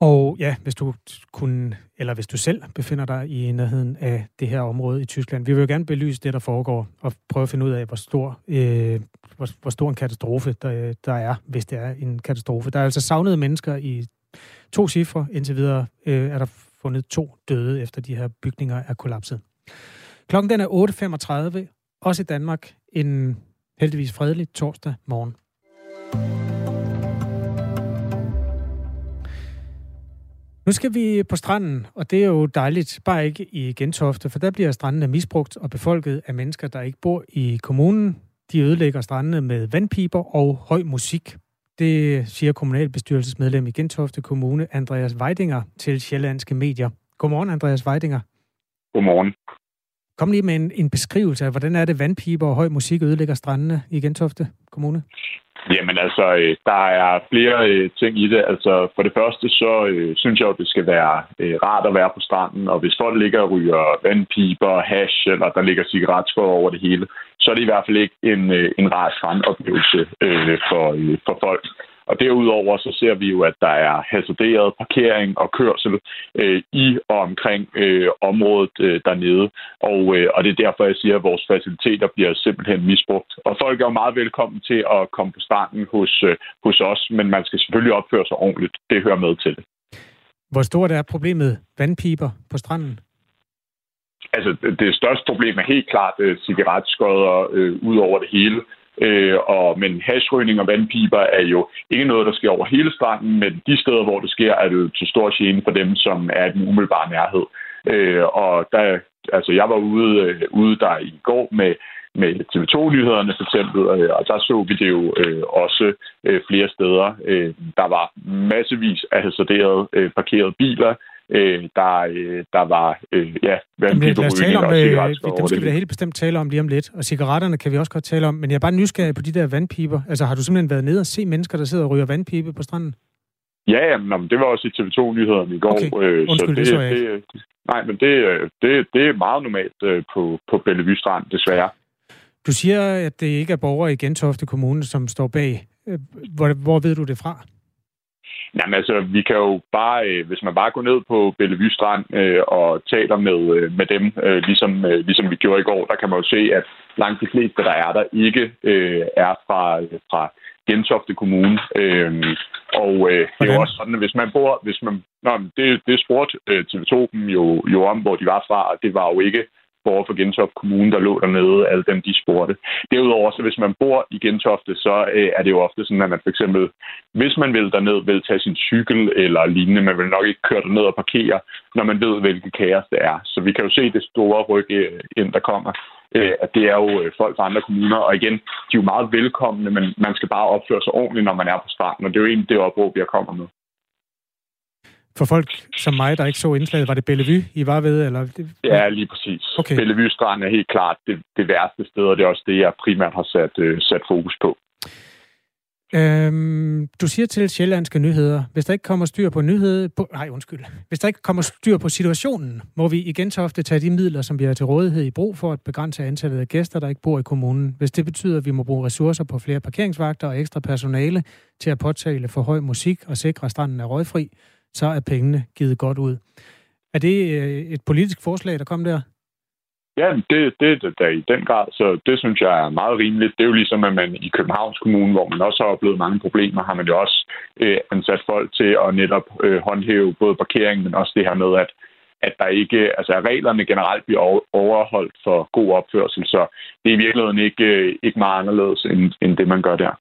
Og ja, hvis du kunne, eller hvis du selv befinder dig i nærheden af det her område i Tyskland, vi vil jo gerne belyse det, der foregår, og prøve at finde ud af, hvor stor, øh, hvor, hvor stor en katastrofe der, der er, hvis det er en katastrofe. Der er altså savnede mennesker i to cifre. Indtil videre øh, er der fundet to døde, efter de her bygninger er kollapset. Klokken den er 8.35, også i Danmark, en heldigvis fredelig torsdag morgen. Nu skal vi på stranden, og det er jo dejligt, bare ikke i Gentofte, for der bliver strandene misbrugt og befolket af mennesker, der ikke bor i kommunen. De ødelægger strandene med vandpiber og høj musik. Det siger kommunalbestyrelsesmedlem i Gentofte Kommune, Andreas Weidinger, til Sjællandske Medier. Godmorgen, Andreas Weidinger. Godmorgen. Kom lige med en, en beskrivelse af, hvordan er det vandpiber og høj musik ødelægger strandene i Gentofte Kommune? Jamen altså, øh, der er flere øh, ting i det. Altså, for det første, så øh, synes jeg jo, det skal være øh, rart at være på stranden, og hvis folk ligger og ryger vandpiber, hash, eller der ligger cigaretskår over det hele, så er det i hvert fald ikke en, øh, en rar strandoplevelse øh, for, øh, for folk. Og derudover så ser vi jo, at der er hasarderet parkering og kørsel øh, i og omkring øh, området øh, dernede. Og, øh, og det er derfor, jeg siger, at vores faciliteter bliver simpelthen misbrugt. Og folk er jo meget velkommen til at komme på stranden hos, øh, hos os, men man skal selvfølgelig opføre sig ordentligt. Det hører med til det. Hvor stort er problemet vandpiber på stranden? Altså, det største problem er helt klart øh, cigaretskodder øh, ud over det hele. Øh, og, men hashrygning og vandpiber er jo ikke noget, der sker over hele stranden, men de steder, hvor det sker, er det til stor gene for dem, som er i den umiddelbare nærhed. Øh, og der, altså, jeg var ude, øh, ude der i går med med TV2-nyhederne for eksempel, øh, og der så vi det jo øh, også øh, flere steder. Øh, der var massevis af hasarderede øh, parkerede biler, øh, der, øh, der var, øh, ja, vandpiberrygning lad os tale om, øh, dem skal vi da helt bestemt tale om lige om lidt, og cigaretterne kan vi også godt tale om, men jeg er bare nysgerrig på de der vandpiber. Altså, har du simpelthen været nede og se mennesker, der sidder og ryger vandpibe på stranden? Ja, men det var også i TV2-nyhederne i går. Okay. Øh, Undskyld, så det, det så jeg ikke. Det, nej, men det, øh, det, det er meget normalt øh, på, på Bellevue Strand, desværre. Du siger, at det ikke er borgere i Gentofte Kommune, som står bag. Hvor, hvor ved du det fra? Jamen altså, vi kan jo bare, øh, hvis man bare går ned på Bellevue Strand øh, og taler med, øh, med dem, øh, ligesom, øh, ligesom vi gjorde i går, der kan man jo se, at langt de fleste, der er der, ikke øh, er fra, fra Gentofte Kommune. Øh, og øh, det er jo også sådan, at hvis man bor... Hvis man, nå, det, det spurgte øh, TV2 jo, jo om, hvor de var fra, og det var jo ikke borgere fra Gentofte Kommune, der lå dernede, alle dem, de spurgte. Derudover, så hvis man bor i Gentofte, så øh, er det jo ofte sådan, at man for eksempel, hvis man vil derned, vil tage sin cykel eller lignende, man vil nok ikke køre derned og parkere, når man ved, hvilket kaos det er. Så vi kan jo se det store ryk øh, ind, der kommer øh, at det er jo øh, folk fra andre kommuner, og igen, de er jo meget velkomne, men man skal bare opføre sig ordentligt, når man er på starten, og det er jo egentlig det opråb, jeg kommer med for folk som mig, der ikke så indslaget, var det Bellevue, I var ved? Eller? Ja, lige præcis. Okay. Bellevue Strand er helt klart det, det værste sted, og det er også det, jeg primært har sat, uh, sat fokus på. Øhm, du siger til sjællandske nyheder, hvis der ikke kommer styr på nyhed... På, nej, undskyld. Hvis der ikke kommer styr på situationen, må vi igen så ofte tage de midler, som vi har til rådighed i brug for at begrænse antallet af gæster, der ikke bor i kommunen. Hvis det betyder, at vi må bruge ressourcer på flere parkeringsvagter og ekstra personale til at påtale for høj musik og sikre, stranden er røgfri, så er pengene givet godt ud. Er det øh, et politisk forslag, der kom der? Ja, det, det er det i den grad, så det synes jeg er meget rimeligt. Det er jo ligesom, at man i Københavns Kommune, hvor man også har oplevet mange problemer, har man jo også øh, ansat folk til at netop øh, håndhæve både parkering, men også det her med, at at der ikke, altså at reglerne generelt bliver overholdt for god opførsel, så det er i virkeligheden ikke, øh, ikke meget anderledes end, end det, man gør der.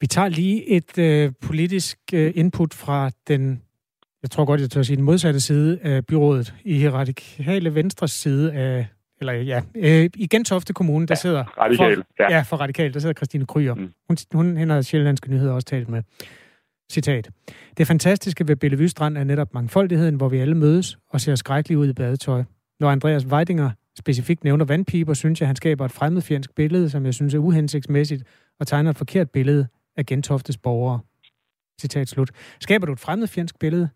Vi tager lige et øh, politisk øh, input fra den jeg tror godt, jeg tør sige, den modsatte side af byrådet, i radikale venstres side af, eller ja, øh, i Gentofte Kommune, der ja, sidder... Radikal, for, ja. ja. for radikal, der sidder Christine Kryer. Mm. Hun, hun, hende har Sjællandske Nyheder også talt med. Citat. Det fantastiske ved Bellevue Strand er netop mangfoldigheden, hvor vi alle mødes og ser skrækkeligt ud i badetøj. Når Andreas Weidinger specifikt nævner vandpiber, synes jeg, han skaber et fremmedfjendsk billede, som jeg synes er uhensigtsmæssigt, og tegner et forkert billede af Gentoftes borgere. Citat slut. Skaber du et fremmedfjendsk billede?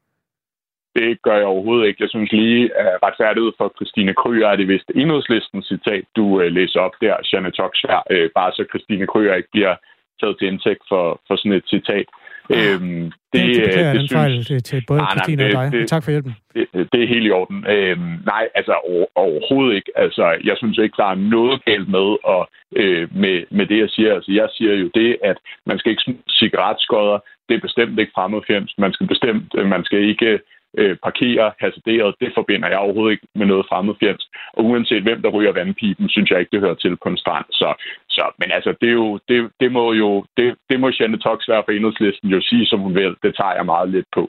Det gør jeg overhovedet ikke. Jeg synes lige, at retfærdighed for Christine Kryer er det vist enhedslisten citat, du øh, læser op der, Janne Toksvær, øh, bare så Christine Kryer ikke bliver taget til indtægt for, for sådan et citat. Ja. Øhm, det, det, det, det, det synes... fejl til, både Christine nej, og dig. Det, tak for hjælpen. Det, det er helt i orden. Øhm, nej, altså over, overhovedet ikke. Altså, jeg synes ikke, der er noget galt med, og, øh, med, med det, jeg siger. Altså, jeg siger jo det, at man skal ikke cigaretskodder. Det er bestemt ikke fremmedfjendsk. Man skal bestemt, øh, man skal ikke øh, parkere hasarderet, det forbinder jeg overhovedet ikke med noget fremmedfjendsk. Og uanset hvem, der ryger vandpipen, synes jeg ikke, det hører til på en strand. Så, så men altså, det, er jo, det, det må jo, det, det må Janne være for enhedslisten jo sige, som hun vil. Det tager jeg meget lidt på.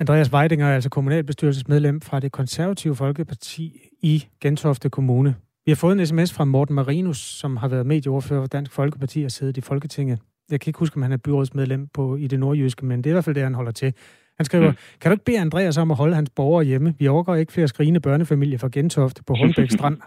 Andreas Weidinger er altså kommunalbestyrelsesmedlem fra det konservative Folkeparti i Gentofte Kommune. Vi har fået en sms fra Morten Marinus, som har været medieordfører for Dansk Folkeparti og siddet i Folketinget. Jeg kan ikke huske, om han er byrådsmedlem på, i det nordjyske, men det er i hvert fald det, han holder til. Han skriver, mm. kan du ikke bede Andreas om at holde hans borgere hjemme? Vi overgår ikke flere skrigende børnefamilier fra Gentofte på Hornbæk Strand.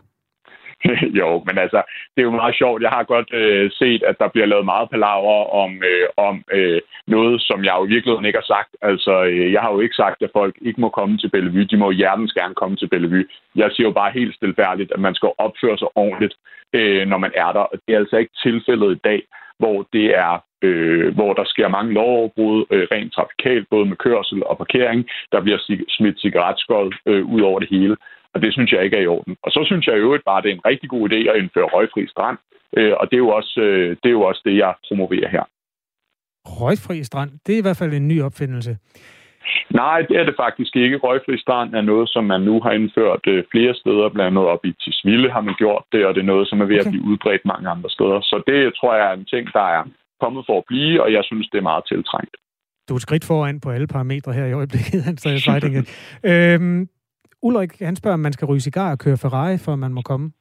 jo, men altså, det er jo meget sjovt. Jeg har godt øh, set, at der bliver lavet meget palaver om, øh, om øh, noget, som jeg jo i virkeligheden ikke har sagt. Altså, øh, jeg har jo ikke sagt, at folk ikke må komme til Bellevue. De må hjertens gerne komme til Bellevue. Jeg siger jo bare helt stilfærdigt, at man skal opføre sig ordentligt, øh, når man er der. Og det er altså ikke tilfældet i dag, hvor det er øh, hvor der sker mange lovoverbrud øh, rent trafikalt, både med kørsel og parkering. Der bliver smidt cigaretskål øh, ud over det hele, og det synes jeg ikke er i orden. Og så synes jeg i øvrigt bare, at det er en rigtig god idé at indføre røgfri strand, øh, og det er, jo også, øh, det er jo også det, jeg promoverer her. Røgfri strand, det er i hvert fald en ny opfindelse. Nej, det er det faktisk ikke. Røgfri strand er noget, som man nu har indført øh, flere steder, blandt andet op i Tisvilde har man gjort det, og det er noget, som er ved okay. at blive udbredt mange andre steder. Så det tror jeg er en ting, der er kommet for at blive, og jeg synes, det er meget tiltrængt. Du er et skridt foran på alle parametre her i øjeblikket, Andreas Weidinge. øhm, Ulrik, han spørger, om man skal ryge cigar og køre Ferrari, for man må komme.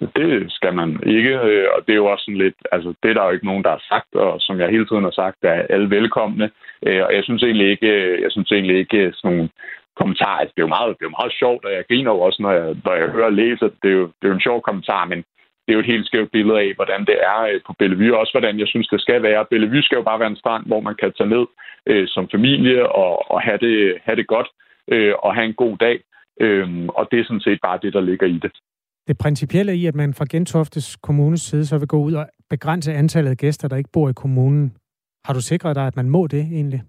Det skal man ikke, øh, og det er jo også sådan lidt, altså det er der jo ikke nogen, der har sagt, og som jeg hele tiden har sagt, er alle velkomne. Øh, og jeg synes egentlig ikke, jeg synes egentlig ikke sådan nogle kommentarer, altså, det er jo meget, det er jo meget sjovt, og jeg griner jo også, når jeg, når jeg hører og læser, det er, jo, det er jo en sjov kommentar, men det er jo et helt skævt billede af, hvordan det er øh, på Bellevue, også hvordan jeg synes, det skal være. Bellevue skal jo bare være en strand, hvor man kan tage ned øh, som familie og, og have, det, have det godt øh, og have en god dag. Øh, og det er sådan set bare det, der ligger i det. Det principielle i, at man fra Gentoftes kommunes side så vil gå ud og begrænse antallet af gæster, der ikke bor i kommunen. Har du sikret dig, at man må det egentlig?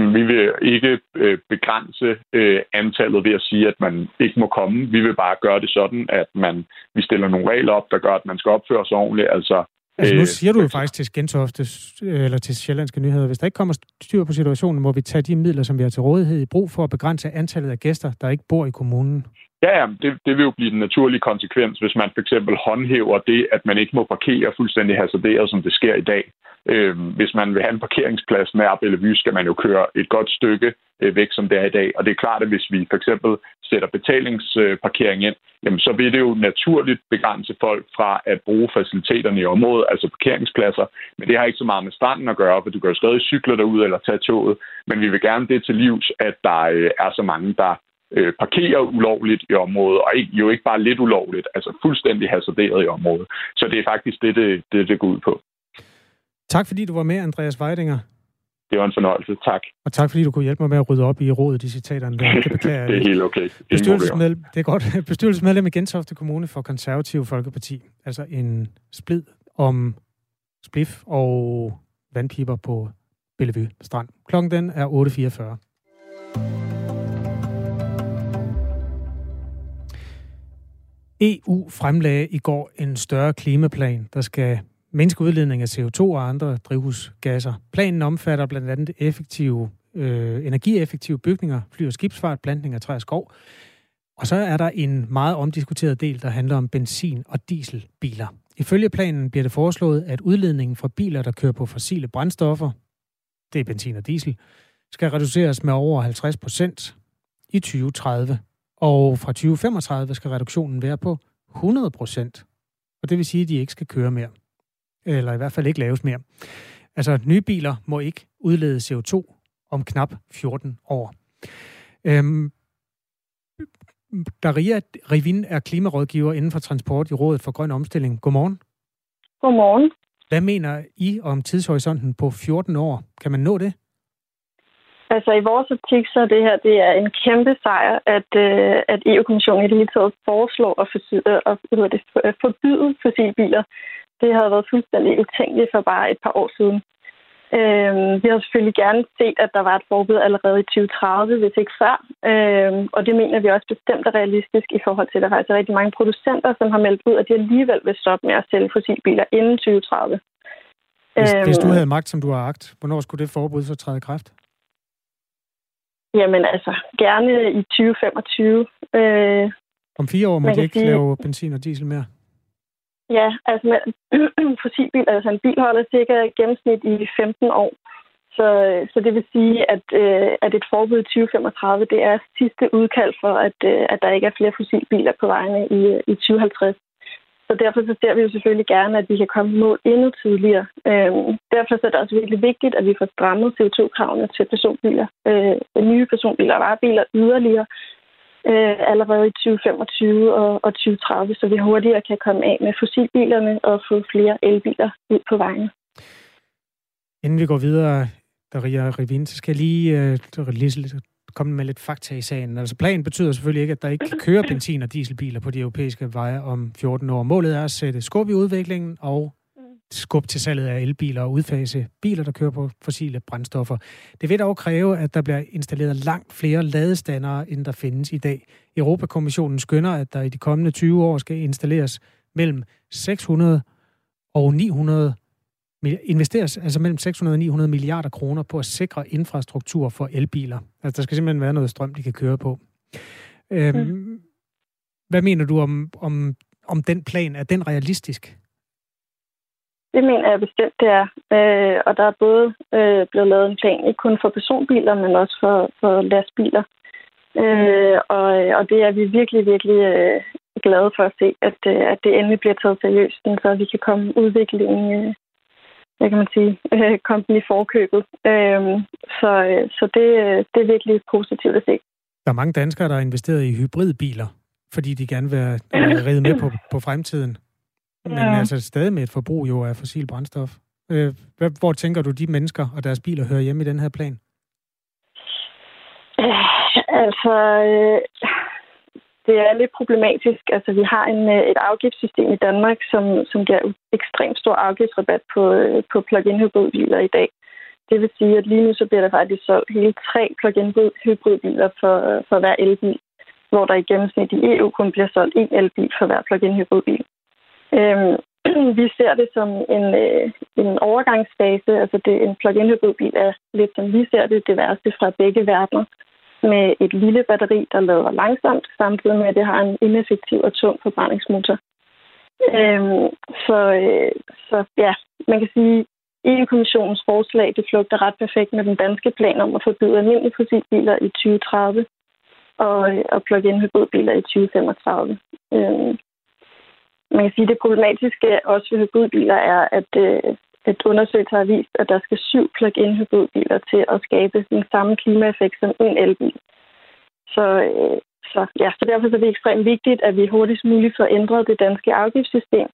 Vi vil ikke øh, begrænse øh, antallet ved at sige, at man ikke må komme. Vi vil bare gøre det sådan, at man vi stiller nogle regler op, der gør, at man skal opføre sig ordentligt. Altså, altså nu øh, siger du jo faktisk til Gentofte, eller til Sjællandske Nyheder, hvis der ikke kommer styr på situationen, må vi tage de midler, som vi har til rådighed i brug for at begrænse antallet af gæster, der ikke bor i kommunen. Ja, det, det vil jo blive den naturlige konsekvens, hvis man for eksempel håndhæver det, at man ikke må parkere fuldstændig hasarderet, som det sker i dag. Øh, hvis man vil have en parkeringsplads nær Bellevue, skal man jo køre et godt stykke øh, væk, som det er i dag. Og det er klart, at hvis vi for eksempel sætter betalingsparkering ind, jamen, så vil det jo naturligt begrænse folk fra at bruge faciliteterne i området, altså parkeringspladser. Men det har ikke så meget med stranden at gøre, for du kan jo stadig cykle derud eller tage toget. Men vi vil gerne det til livs, at der øh, er så mange, der øh, parkerer ulovligt i området, og ikke, jo ikke bare lidt ulovligt, altså fuldstændig hasarderet i området. Så det er faktisk det, det, det, det går ud på. Tak fordi du var med, Andreas Weidinger. Det var en fornøjelse. Tak. Og tak fordi du kunne hjælpe mig med at rydde op i rådet i citaterne. Der. Det, beklager det er helt okay. Bestyrelsesmedlem, det er godt. Bestyrelsesmedlem i Gentofte Kommune for Konservativ Folkeparti. Altså en splid om spliff og vandpiber på Bellevue Strand. Klokken den er 8.44. EU fremlagde i går en større klimaplan, der skal mindske udledning af CO2 og andre drivhusgasser. Planen omfatter blandt andet effektive, øh, energieffektive bygninger, fly- og skibsfart, plantning af træ og skov. Og så er der en meget omdiskuteret del, der handler om benzin- og dieselbiler. Ifølge planen bliver det foreslået, at udledningen fra biler, der kører på fossile brændstoffer, det er benzin og diesel, skal reduceres med over 50 procent i 2030. Og fra 2035 skal reduktionen være på 100 procent. Og det vil sige, at de ikke skal køre mere. Eller i hvert fald ikke laves mere. Altså, nye biler må ikke udlede CO2 om knap 14 år. Øhm, Daria Rivin er klimarådgiver inden for transport i Rådet for Grøn Omstilling. Godmorgen. Godmorgen. Hvad mener I om tidshorisonten på 14 år? Kan man nå det? Altså i vores optik, så er det her det er en kæmpe sejr, at, øh, at EU-kommissionen i det hele taget foreslår at, forsyde, at, at, det, forbyde fossilbiler. Det havde været fuldstændig utænkeligt for bare et par år siden. Øh, vi har selvfølgelig gerne set, at der var et forbud allerede i 2030, hvis ikke før. Øh, og det mener vi også bestemt er realistisk i forhold til, at der faktisk er rigtig mange producenter, som har meldt ud, at de alligevel vil stoppe med at sælge fossilbiler inden 2030. Hvis, øh, hvis du havde magt, som du har agt, hvornår skulle det forbud så træde i kraft? Jamen altså, gerne i 2025. Øh, Om fire år må de ikke sige... lave benzin og diesel mere? Ja, altså fossilbil, altså en bil holder cirka gennemsnit i 15 år. Så, så det vil sige, at, øh, at et forbud i 2035, det er sidste udkald for, at, øh, at der ikke er flere fossilbiler på vejene i, i 2050. Så derfor så ser vi jo selvfølgelig gerne, at vi kan komme i mål endnu tidligere. Øhm, derfor så er det også virkelig vigtigt, at vi får strammet CO2-kravene til personbiler, øh, nye personbiler og varebiler yderligere, øh, allerede i 2025 og, og 2030, så vi hurtigere kan komme af med fossilbilerne og få flere elbiler ud på vejen. Inden vi går videre, Daria Rivin, så skal jeg lige, uh, lige komme med lidt fakta i sagen. Altså planen betyder selvfølgelig ikke, at der ikke kan køre benzin- og dieselbiler på de europæiske veje om 14 år. Målet er at sætte skub i udviklingen og skub til salget af elbiler og udfase biler, der kører på fossile brændstoffer. Det vil dog kræve, at der bliver installeret langt flere ladestandere, end der findes i dag. Europakommissionen skønner, at der i de kommende 20 år skal installeres mellem 600 og 900 investeres altså mellem 600 og 900 milliarder kroner på at sikre infrastruktur for elbiler. Altså, der skal simpelthen være noget strøm, de kan køre på. Øhm, mm. Hvad mener du om, om, om den plan? Er den realistisk? Det mener jeg bestemt, det er. Øh, og der er både øh, blevet lavet en plan, ikke kun for personbiler, men også for, for lastbiler. Øh, og, og det er vi virkelig, virkelig øh, glade for at se, at, øh, at det endelig bliver taget seriøst, så vi kan komme udviklingen, øh, hvad kan man sige, øh, komme den i forkøbet. Øh, så så det, det er virkelig positivt at se. Der er mange danskere, der har investeret i hybridbiler, fordi de gerne vil øh, ride med på, på fremtiden men ja. altså stadig med et forbrug jo af fossil brændstof. Øh, hvor tænker du, de mennesker og deres biler hører hjemme i den her plan? Altså, øh, det er lidt problematisk. Altså, vi har en, øh, et afgiftssystem i Danmark, som, som giver ekstremt stor afgiftsrabat på, øh, på plug-in hybridbiler i dag. Det vil sige, at lige nu så bliver der faktisk solgt hele tre plug-in hybridbiler for, øh, for hver elbil, hvor der i gennemsnit i EU kun bliver solgt én elbil for hver plug-in hybridbil. Øhm, vi ser det som en, øh, en overgangsfase. Altså det, en plug-in hybridbil er lidt som vi ser det, det værste fra begge verdener med et lille batteri, der lader langsomt, samtidig med, at det har en ineffektiv og tung forbrændingsmotor. Øhm, så, øh, så ja, man kan sige, EU-kommissionens forslag det flugter ret perfekt med den danske plan om at forbyde almindelige fossilbiler i 2030 og, øh, og plug-in hybridbiler i 2035. Øhm, man kan sige, at det problematiske også ved hybridbiler er, at, øh, at undersøgelser har vist, at der skal syv plug-in hybridbiler til at skabe den samme klimaeffekt som en elbil. Så, øh, så, ja, så derfor er det ekstremt vigtigt, at vi hurtigst muligt får ændret det danske afgiftssystem.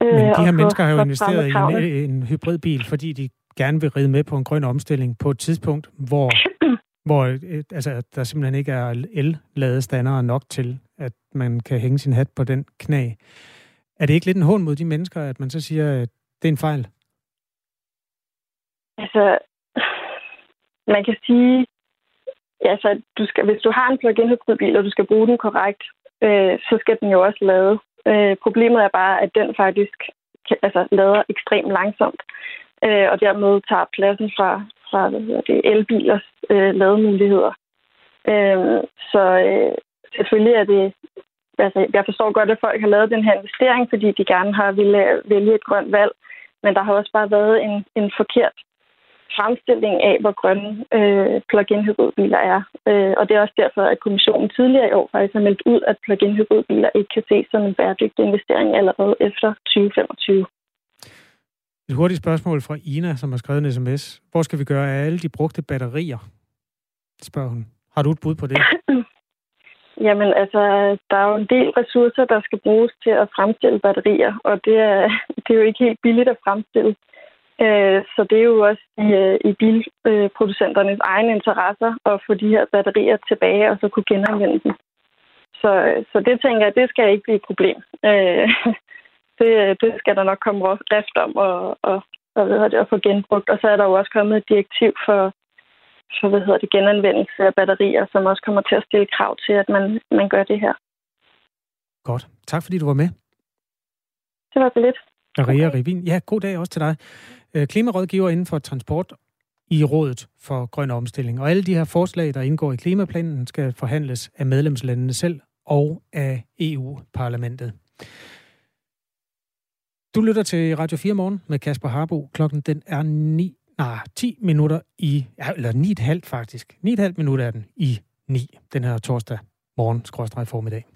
Men de øh, her mennesker har jo investeret i en, en hybridbil, fordi de gerne vil ride med på en grøn omstilling på et tidspunkt, hvor, hvor altså, der simpelthen ikke er el-ladestandere nok til, at man kan hænge sin hat på den knæ. Er det ikke lidt en hånd mod de mennesker, at man så siger, at det er en fejl? Altså, man kan sige, altså, du skal, hvis du har en plug-in hybridbil, og du skal bruge den korrekt, øh, så skal den jo også lade. Øh, problemet er bare, at den faktisk altså, lader ekstremt langsomt, øh, og dermed tager pladsen fra, fra hvad hedder det, elbilers øh, lademuligheder. Øh, så, øh, selvfølgelig er det... Altså, jeg forstår godt, at folk har lavet den her investering, fordi de gerne har ville vælge et grønt valg. Men der har også bare været en, en forkert fremstilling af, hvor grønne øh, plug-in hybridbiler er. Øh, og det er også derfor, at kommissionen tidligere i år faktisk har meldt ud, at plug-in hybridbiler ikke kan ses som en bæredygtig investering allerede efter 2025. Et hurtigt spørgsmål fra Ina, som har skrevet en sms. Hvor skal vi gøre af alle de brugte batterier? Spørger hun. Har du et bud på det? Jamen, altså, der er jo en del ressourcer, der skal bruges til at fremstille batterier, og det er, det er jo ikke helt billigt at fremstille. Øh, så det er jo også i, øh, i bilproducenternes egne interesser at få de her batterier tilbage og så kunne genanvende dem. Så, øh, så det tænker jeg, det skal ikke blive et problem. Det, det skal der nok komme rift om og, og, og, hvad det, at få genbrugt. Og så er der jo også kommet et direktiv for, for hvad hedder det, genanvendelse af batterier, som også kommer til at stille krav til, at man, man gør det her. Godt. Tak fordi du var med. Det var så lidt. Maria okay. Rivin. Ja, god dag også til dig. Øh, klimarådgiver inden for transport i Rådet for Grøn Omstilling. Og alle de her forslag, der indgår i klimaplanen, skal forhandles af medlemslandene selv og af EU-parlamentet. Du lytter til Radio 4 morgen med Kasper Harbo. Klokken den er 9, ah, 10 minutter i, eller 9,5 faktisk. 9,5 minutter er den i 9, den her torsdag morgen, skråstrej formiddag.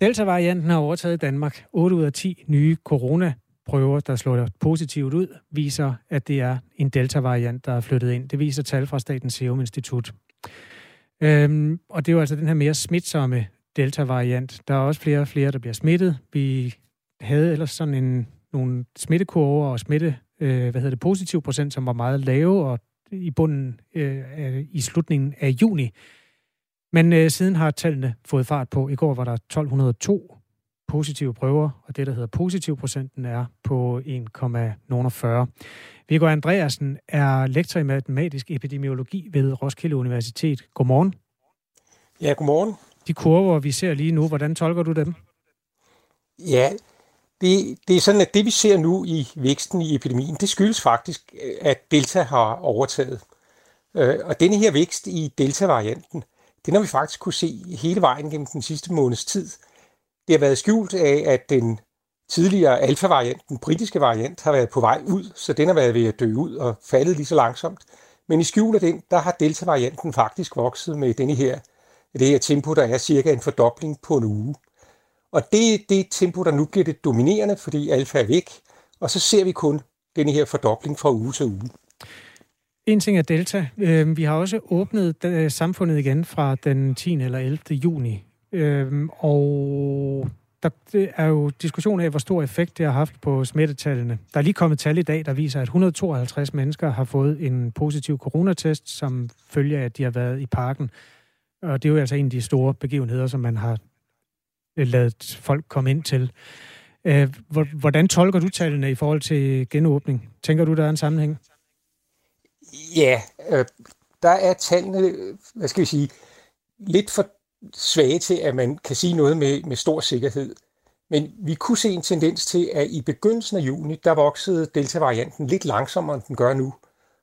Delta-varianten har overtaget Danmark. 8 ud af 10 nye coronaprøver, der slår positivt ud, viser, at det er en Delta-variant, der er flyttet ind. Det viser tal fra Statens Serum Institut. Øhm, og det er jo altså den her mere smitsomme Delta-variant. Der er også flere og flere, der bliver smittet. Vi havde ellers sådan en, nogle smittekurver og smitte, øh, hvad hedder det, positiv procent, som var meget lave, og i bunden øh, i slutningen af juni men øh, siden har tallene fået fart på. I går var der 1202 positive prøver, og det, der hedder positiv procenten, er på 1,40. Viggo Andreasen er lektor i matematisk epidemiologi ved Roskilde Universitet. Godmorgen. Ja, godmorgen. De kurver, vi ser lige nu, hvordan tolker du dem? Ja, det, det er sådan, at det vi ser nu i væksten i epidemien, det skyldes faktisk, øh, at Delta har overtaget. Øh, og denne her vækst i Delta-varianten, den har vi faktisk kunne se hele vejen gennem den sidste måneds tid. Det har været skjult af, at den tidligere alfa-variant, den britiske variant, har været på vej ud, så den har været ved at dø ud og faldet lige så langsomt. Men i skjul af den, der har delta-varianten faktisk vokset med denne her, det her tempo, der er cirka en fordobling på en uge. Og det er det tempo, der nu bliver det dominerende, fordi alfa er væk, og så ser vi kun denne her fordobling fra uge til uge. En ting er Delta. Øhm, vi har også åbnet samfundet igen fra den 10. eller 11. juni. Øhm, og der er jo diskussion af, hvor stor effekt det har haft på smittetallene. Der er lige kommet tal i dag, der viser, at 152 mennesker har fået en positiv coronatest, som følger af, at de har været i parken. Og det er jo altså en af de store begivenheder, som man har Øh, lavet folk komme ind til. Øh, hvordan tolker du tallene i forhold til genåbning? Tænker du, der er en sammenhæng? Ja, øh, der er tallene, hvad skal vi sige, lidt for svage til, at man kan sige noget med, med stor sikkerhed. Men vi kunne se en tendens til, at i begyndelsen af juni, der voksede delta-varianten lidt langsommere, end den gør nu.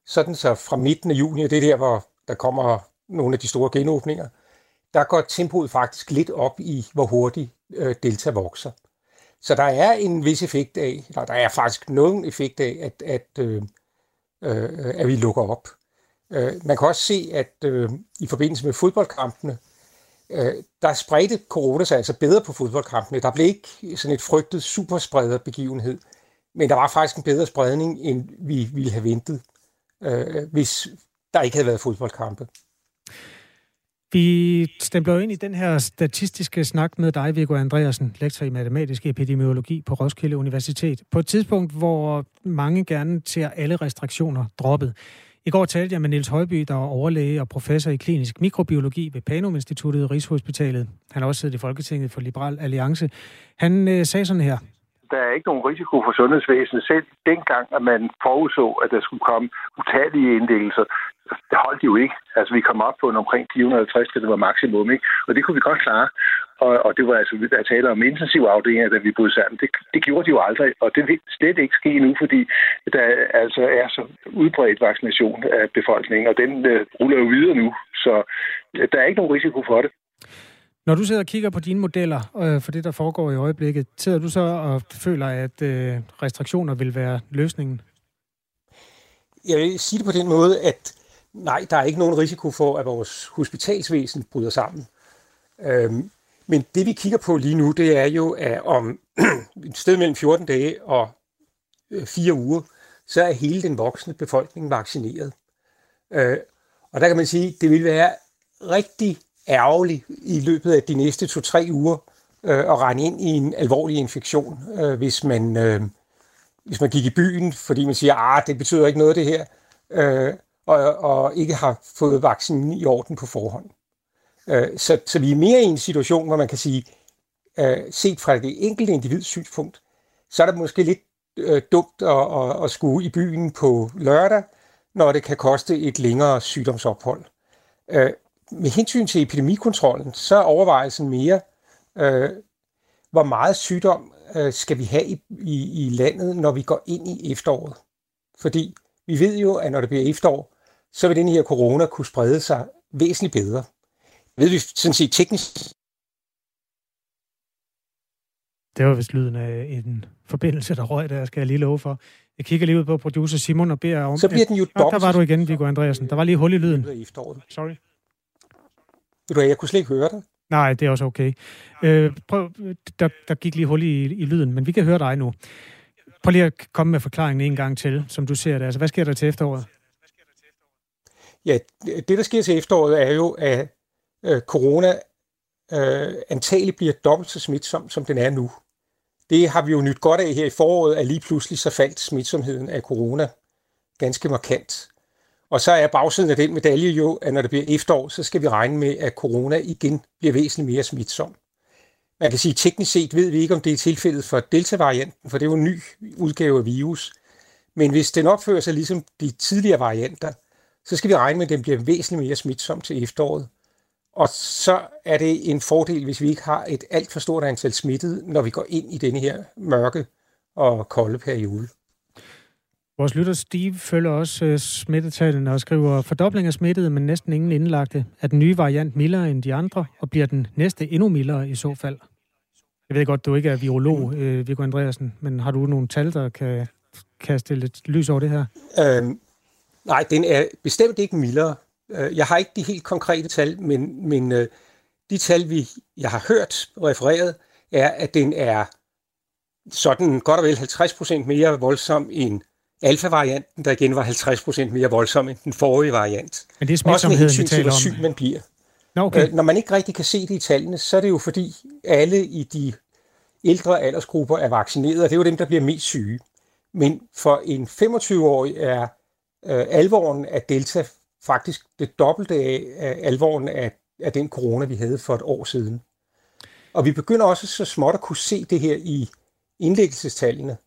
Sådan så fra midten af juni, og det er der, hvor der kommer nogle af de store genåbninger, der går tempoet faktisk lidt op i, hvor hurtigt øh, delta vokser. Så der er en vis effekt af, eller der er faktisk nogen effekt af, at, at øh, øh, at vi lukker op. Øh, man kan også se, at øh, i forbindelse med fodboldkampene, øh, der spredte corona sig altså bedre på fodboldkampene. Der blev ikke sådan et frygtet supersprederbegivenhed, men der var faktisk en bedre spredning, end vi ville have ventet, øh, hvis der ikke havde været fodboldkampe. Vi stempler jo ind i den her statistiske snak med dig, Viggo Andreasen, lektor i matematisk epidemiologi på Roskilde Universitet, på et tidspunkt, hvor mange gerne ser alle restriktioner droppet. I går talte jeg med Niels Højby, der er overlæge og professor i klinisk mikrobiologi ved Panum Instituttet i Rigshospitalet. Han har også siddet i Folketinget for Liberal Alliance. Han øh, sagde sådan her. Der er ikke nogen risiko for sundhedsvæsenet selv dengang, at man forudså, at der skulle komme utallige inddelelser det holdt jo ikke. Altså, vi kom op på en omkring 450, det var maksimum, ikke? Og det kunne vi godt klare. Og, og det var altså, der taler om intensiv afdelinger, da vi boede sammen. Det, det gjorde de jo aldrig, og det vil slet ikke ske nu, fordi der altså er så udbredt vaccination af befolkningen, og den uh, ruller jo videre nu. Så uh, der er ikke nogen risiko for det. Når du sidder og kigger på dine modeller øh, for det, der foregår i øjeblikket, sidder du så og føler, at øh, restriktioner vil være løsningen? Jeg vil sige det på den måde, at nej, der er ikke nogen risiko for, at vores hospitalsvæsen bryder sammen. Øhm, men det vi kigger på lige nu, det er jo, at om et sted mellem 14 dage og øh, 4 uger, så er hele den voksne befolkning vaccineret. Øh, og der kan man sige, at det vil være rigtig ærgerligt i løbet af de næste 2-3 uger øh, at rende ind i en alvorlig infektion, øh, hvis, man, øh, hvis man gik i byen, fordi man siger, at ah, det betyder ikke noget det her, øh, og, og ikke har fået vaccinen i orden på forhånd. Øh, så, så vi er mere i en situation, hvor man kan sige, øh, set fra det enkelte individs synspunkt, så er det måske lidt øh, dumt at, at, at skue i byen på lørdag, når det kan koste et længere sygdomsophold. Øh, med hensyn til epidemikontrollen, så er overvejelsen mere, øh, hvor meget sygdom øh, skal vi have i, i, i landet, når vi går ind i efteråret. Fordi vi ved jo, at når det bliver efterår, så vil den her corona kunne sprede sig væsentligt bedre. Ved vi sådan set teknisk det var vist lyden af en forbindelse, der røg der, skal jeg lige love for. Jeg kigger lige ud på producer Simon og beder om... Så bliver den jo dobbelt. Der var du igen, Viggo Andreasen. Der var lige hul i lyden. Sorry. Ved du jeg kunne slet ikke høre dig. Nej, det er også okay. Øh, prøv, der, der gik lige hul i, i lyden, men vi kan høre dig nu. Prøv lige at komme med forklaringen en gang til, som du ser det. Altså, hvad sker der til efteråret? Ja, det der sker til efteråret er jo, at øh, corona øh, antageligt bliver dobbelt så smitsom, som den er nu. Det har vi jo nyt godt af her i foråret, at lige pludselig så faldt smitsomheden af corona ganske markant. Og så er bagsiden af den medalje jo, at når det bliver efterår, så skal vi regne med, at corona igen bliver væsentligt mere smitsom. Man kan sige, at teknisk set ved vi ikke, om det er tilfældet for delta-varianten, for det er jo en ny udgave af virus. Men hvis den opfører sig ligesom de tidligere varianter, så skal vi regne med, at den bliver væsentligt mere smitsom til efteråret. Og så er det en fordel, hvis vi ikke har et alt for stort antal smittede, når vi går ind i denne her mørke og kolde periode. Vores lytter Steve følger også uh, smittetallene og skriver fordobling af smittede, men næsten ingen indlagte. Er den nye variant mildere end de andre, og bliver den næste endnu mildere i så fald? Jeg ved godt, du ikke er virolog, uh, Viggo Andreasen, men har du nogle tal, der kan kaste lidt lys over det her? Øhm, nej, den er bestemt ikke mildere. Øh, jeg har ikke de helt konkrete tal, men, men øh, de tal, vi, jeg har hørt refereret, er, at den er sådan godt og vel 50% mere voldsom end alfa-varianten, der igen var 50% mere voldsom end den forrige variant. Men det er smidsomheden, Også med hensyn til, hvor syg man bliver. Nå, okay. Øh, når man ikke rigtig kan se det i tallene, så er det jo fordi alle i de ældre aldersgrupper er vaccineret, og det er jo dem, der bliver mest syge. Men for en 25-årig er øh, alvoren af delta faktisk det dobbelte af, af alvoren af, af den corona, vi havde for et år siden. Og vi begynder også så småt at kunne se det her i indlæggelsestallene.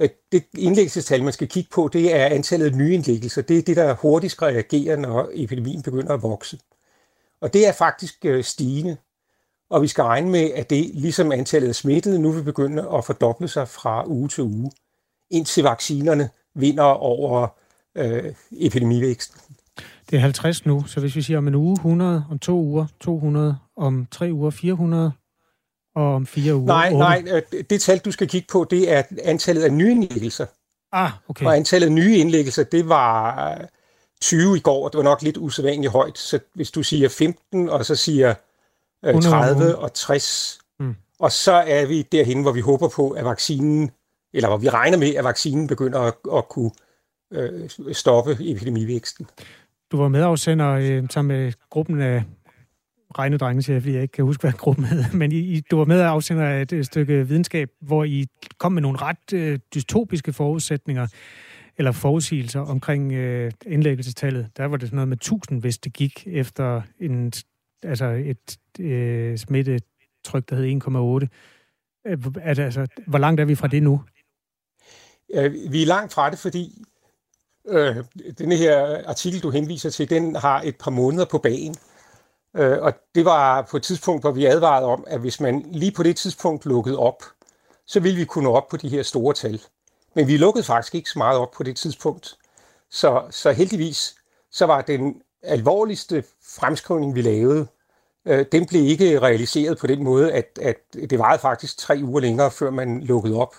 Øh, det indlæggelsestal, man skal kigge på, det er antallet af nye indlæggelser. Det er det, der hurtigst reagerer, når epidemien begynder at vokse. Og det er faktisk øh, stigende. Og vi skal regne med, at det, ligesom antallet af smittede, nu vil begynde at fordoble sig fra uge til uge, indtil vaccinerne vinder over øh, epidemivæksten. Det er 50 nu, så hvis vi siger om en uge 100, om to uger 200, om tre uger 400, og om fire uger Nej, 8. nej, øh, det tal, du skal kigge på, det er antallet af nye indlæggelser. Ah, okay. Og antallet af nye indlæggelser, det var 20 i går, og det var nok lidt usædvanligt højt. Så hvis du siger 15, og så siger 30 øh, og 60, mm. og så er vi derhen, hvor vi håber på, at vaccinen, eller hvor vi regner med, at vaccinen begynder at, at kunne øh, stoppe epidemivæksten. Du var medafsender øh, sammen med gruppen af regnedrenge, siger jeg, fordi jeg ikke kan huske, hvad gruppen hed. Men I, du var medafsender af et stykke videnskab, hvor I kom med nogle ret øh, dystopiske forudsætninger, eller forudsigelser omkring øh, indlæggelsestallet. Der var det sådan noget med 1000, hvis det gik efter en, altså et øh, smittetryk, der hed 1,8. Øh, altså, hvor langt er vi fra det nu? Vi er langt fra det, fordi Øh, denne her artikel, du henviser til, den har et par måneder på bagen. Øh, og det var på et tidspunkt, hvor vi advarede om, at hvis man lige på det tidspunkt lukkede op, så ville vi kunne nå op på de her store tal. Men vi lukkede faktisk ikke så meget op på det tidspunkt. Så, så heldigvis, så var den alvorligste fremskrivning, vi lavede, øh, den blev ikke realiseret på den måde, at, at det varede faktisk tre uger længere, før man lukkede op.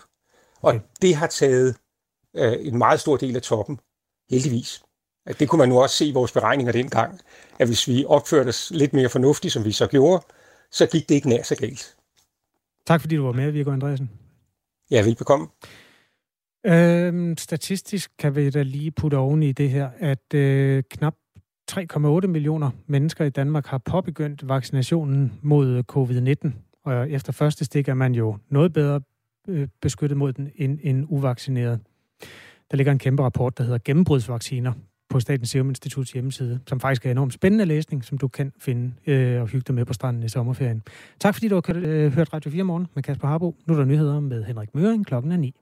Og okay. det har taget øh, en meget stor del af toppen, heldigvis. At det kunne man nu også se i vores beregninger dengang, at hvis vi opførte os lidt mere fornuftigt, som vi så gjorde, så gik det ikke nær så galt. Tak fordi du var med, Viggo Andreasen. Ja, velbekomme. Øhm, statistisk kan vi da lige putte oven i det her, at øh, knap 3,8 millioner mennesker i Danmark har påbegyndt vaccinationen mod covid-19. Og efter første stik er man jo noget bedre øh, beskyttet mod den end, end uvaccineret. Der ligger en kæmpe rapport, der hedder Gennembrudsvacciner på Statens Serum Instituts hjemmeside, som faktisk er enormt spændende læsning, som du kan finde øh, og hygge dig med på stranden i sommerferien. Tak fordi du har øh, hørt Radio 4 morgen med Kasper Harbo. Nu er der nyheder med Henrik Møring klokken er 9.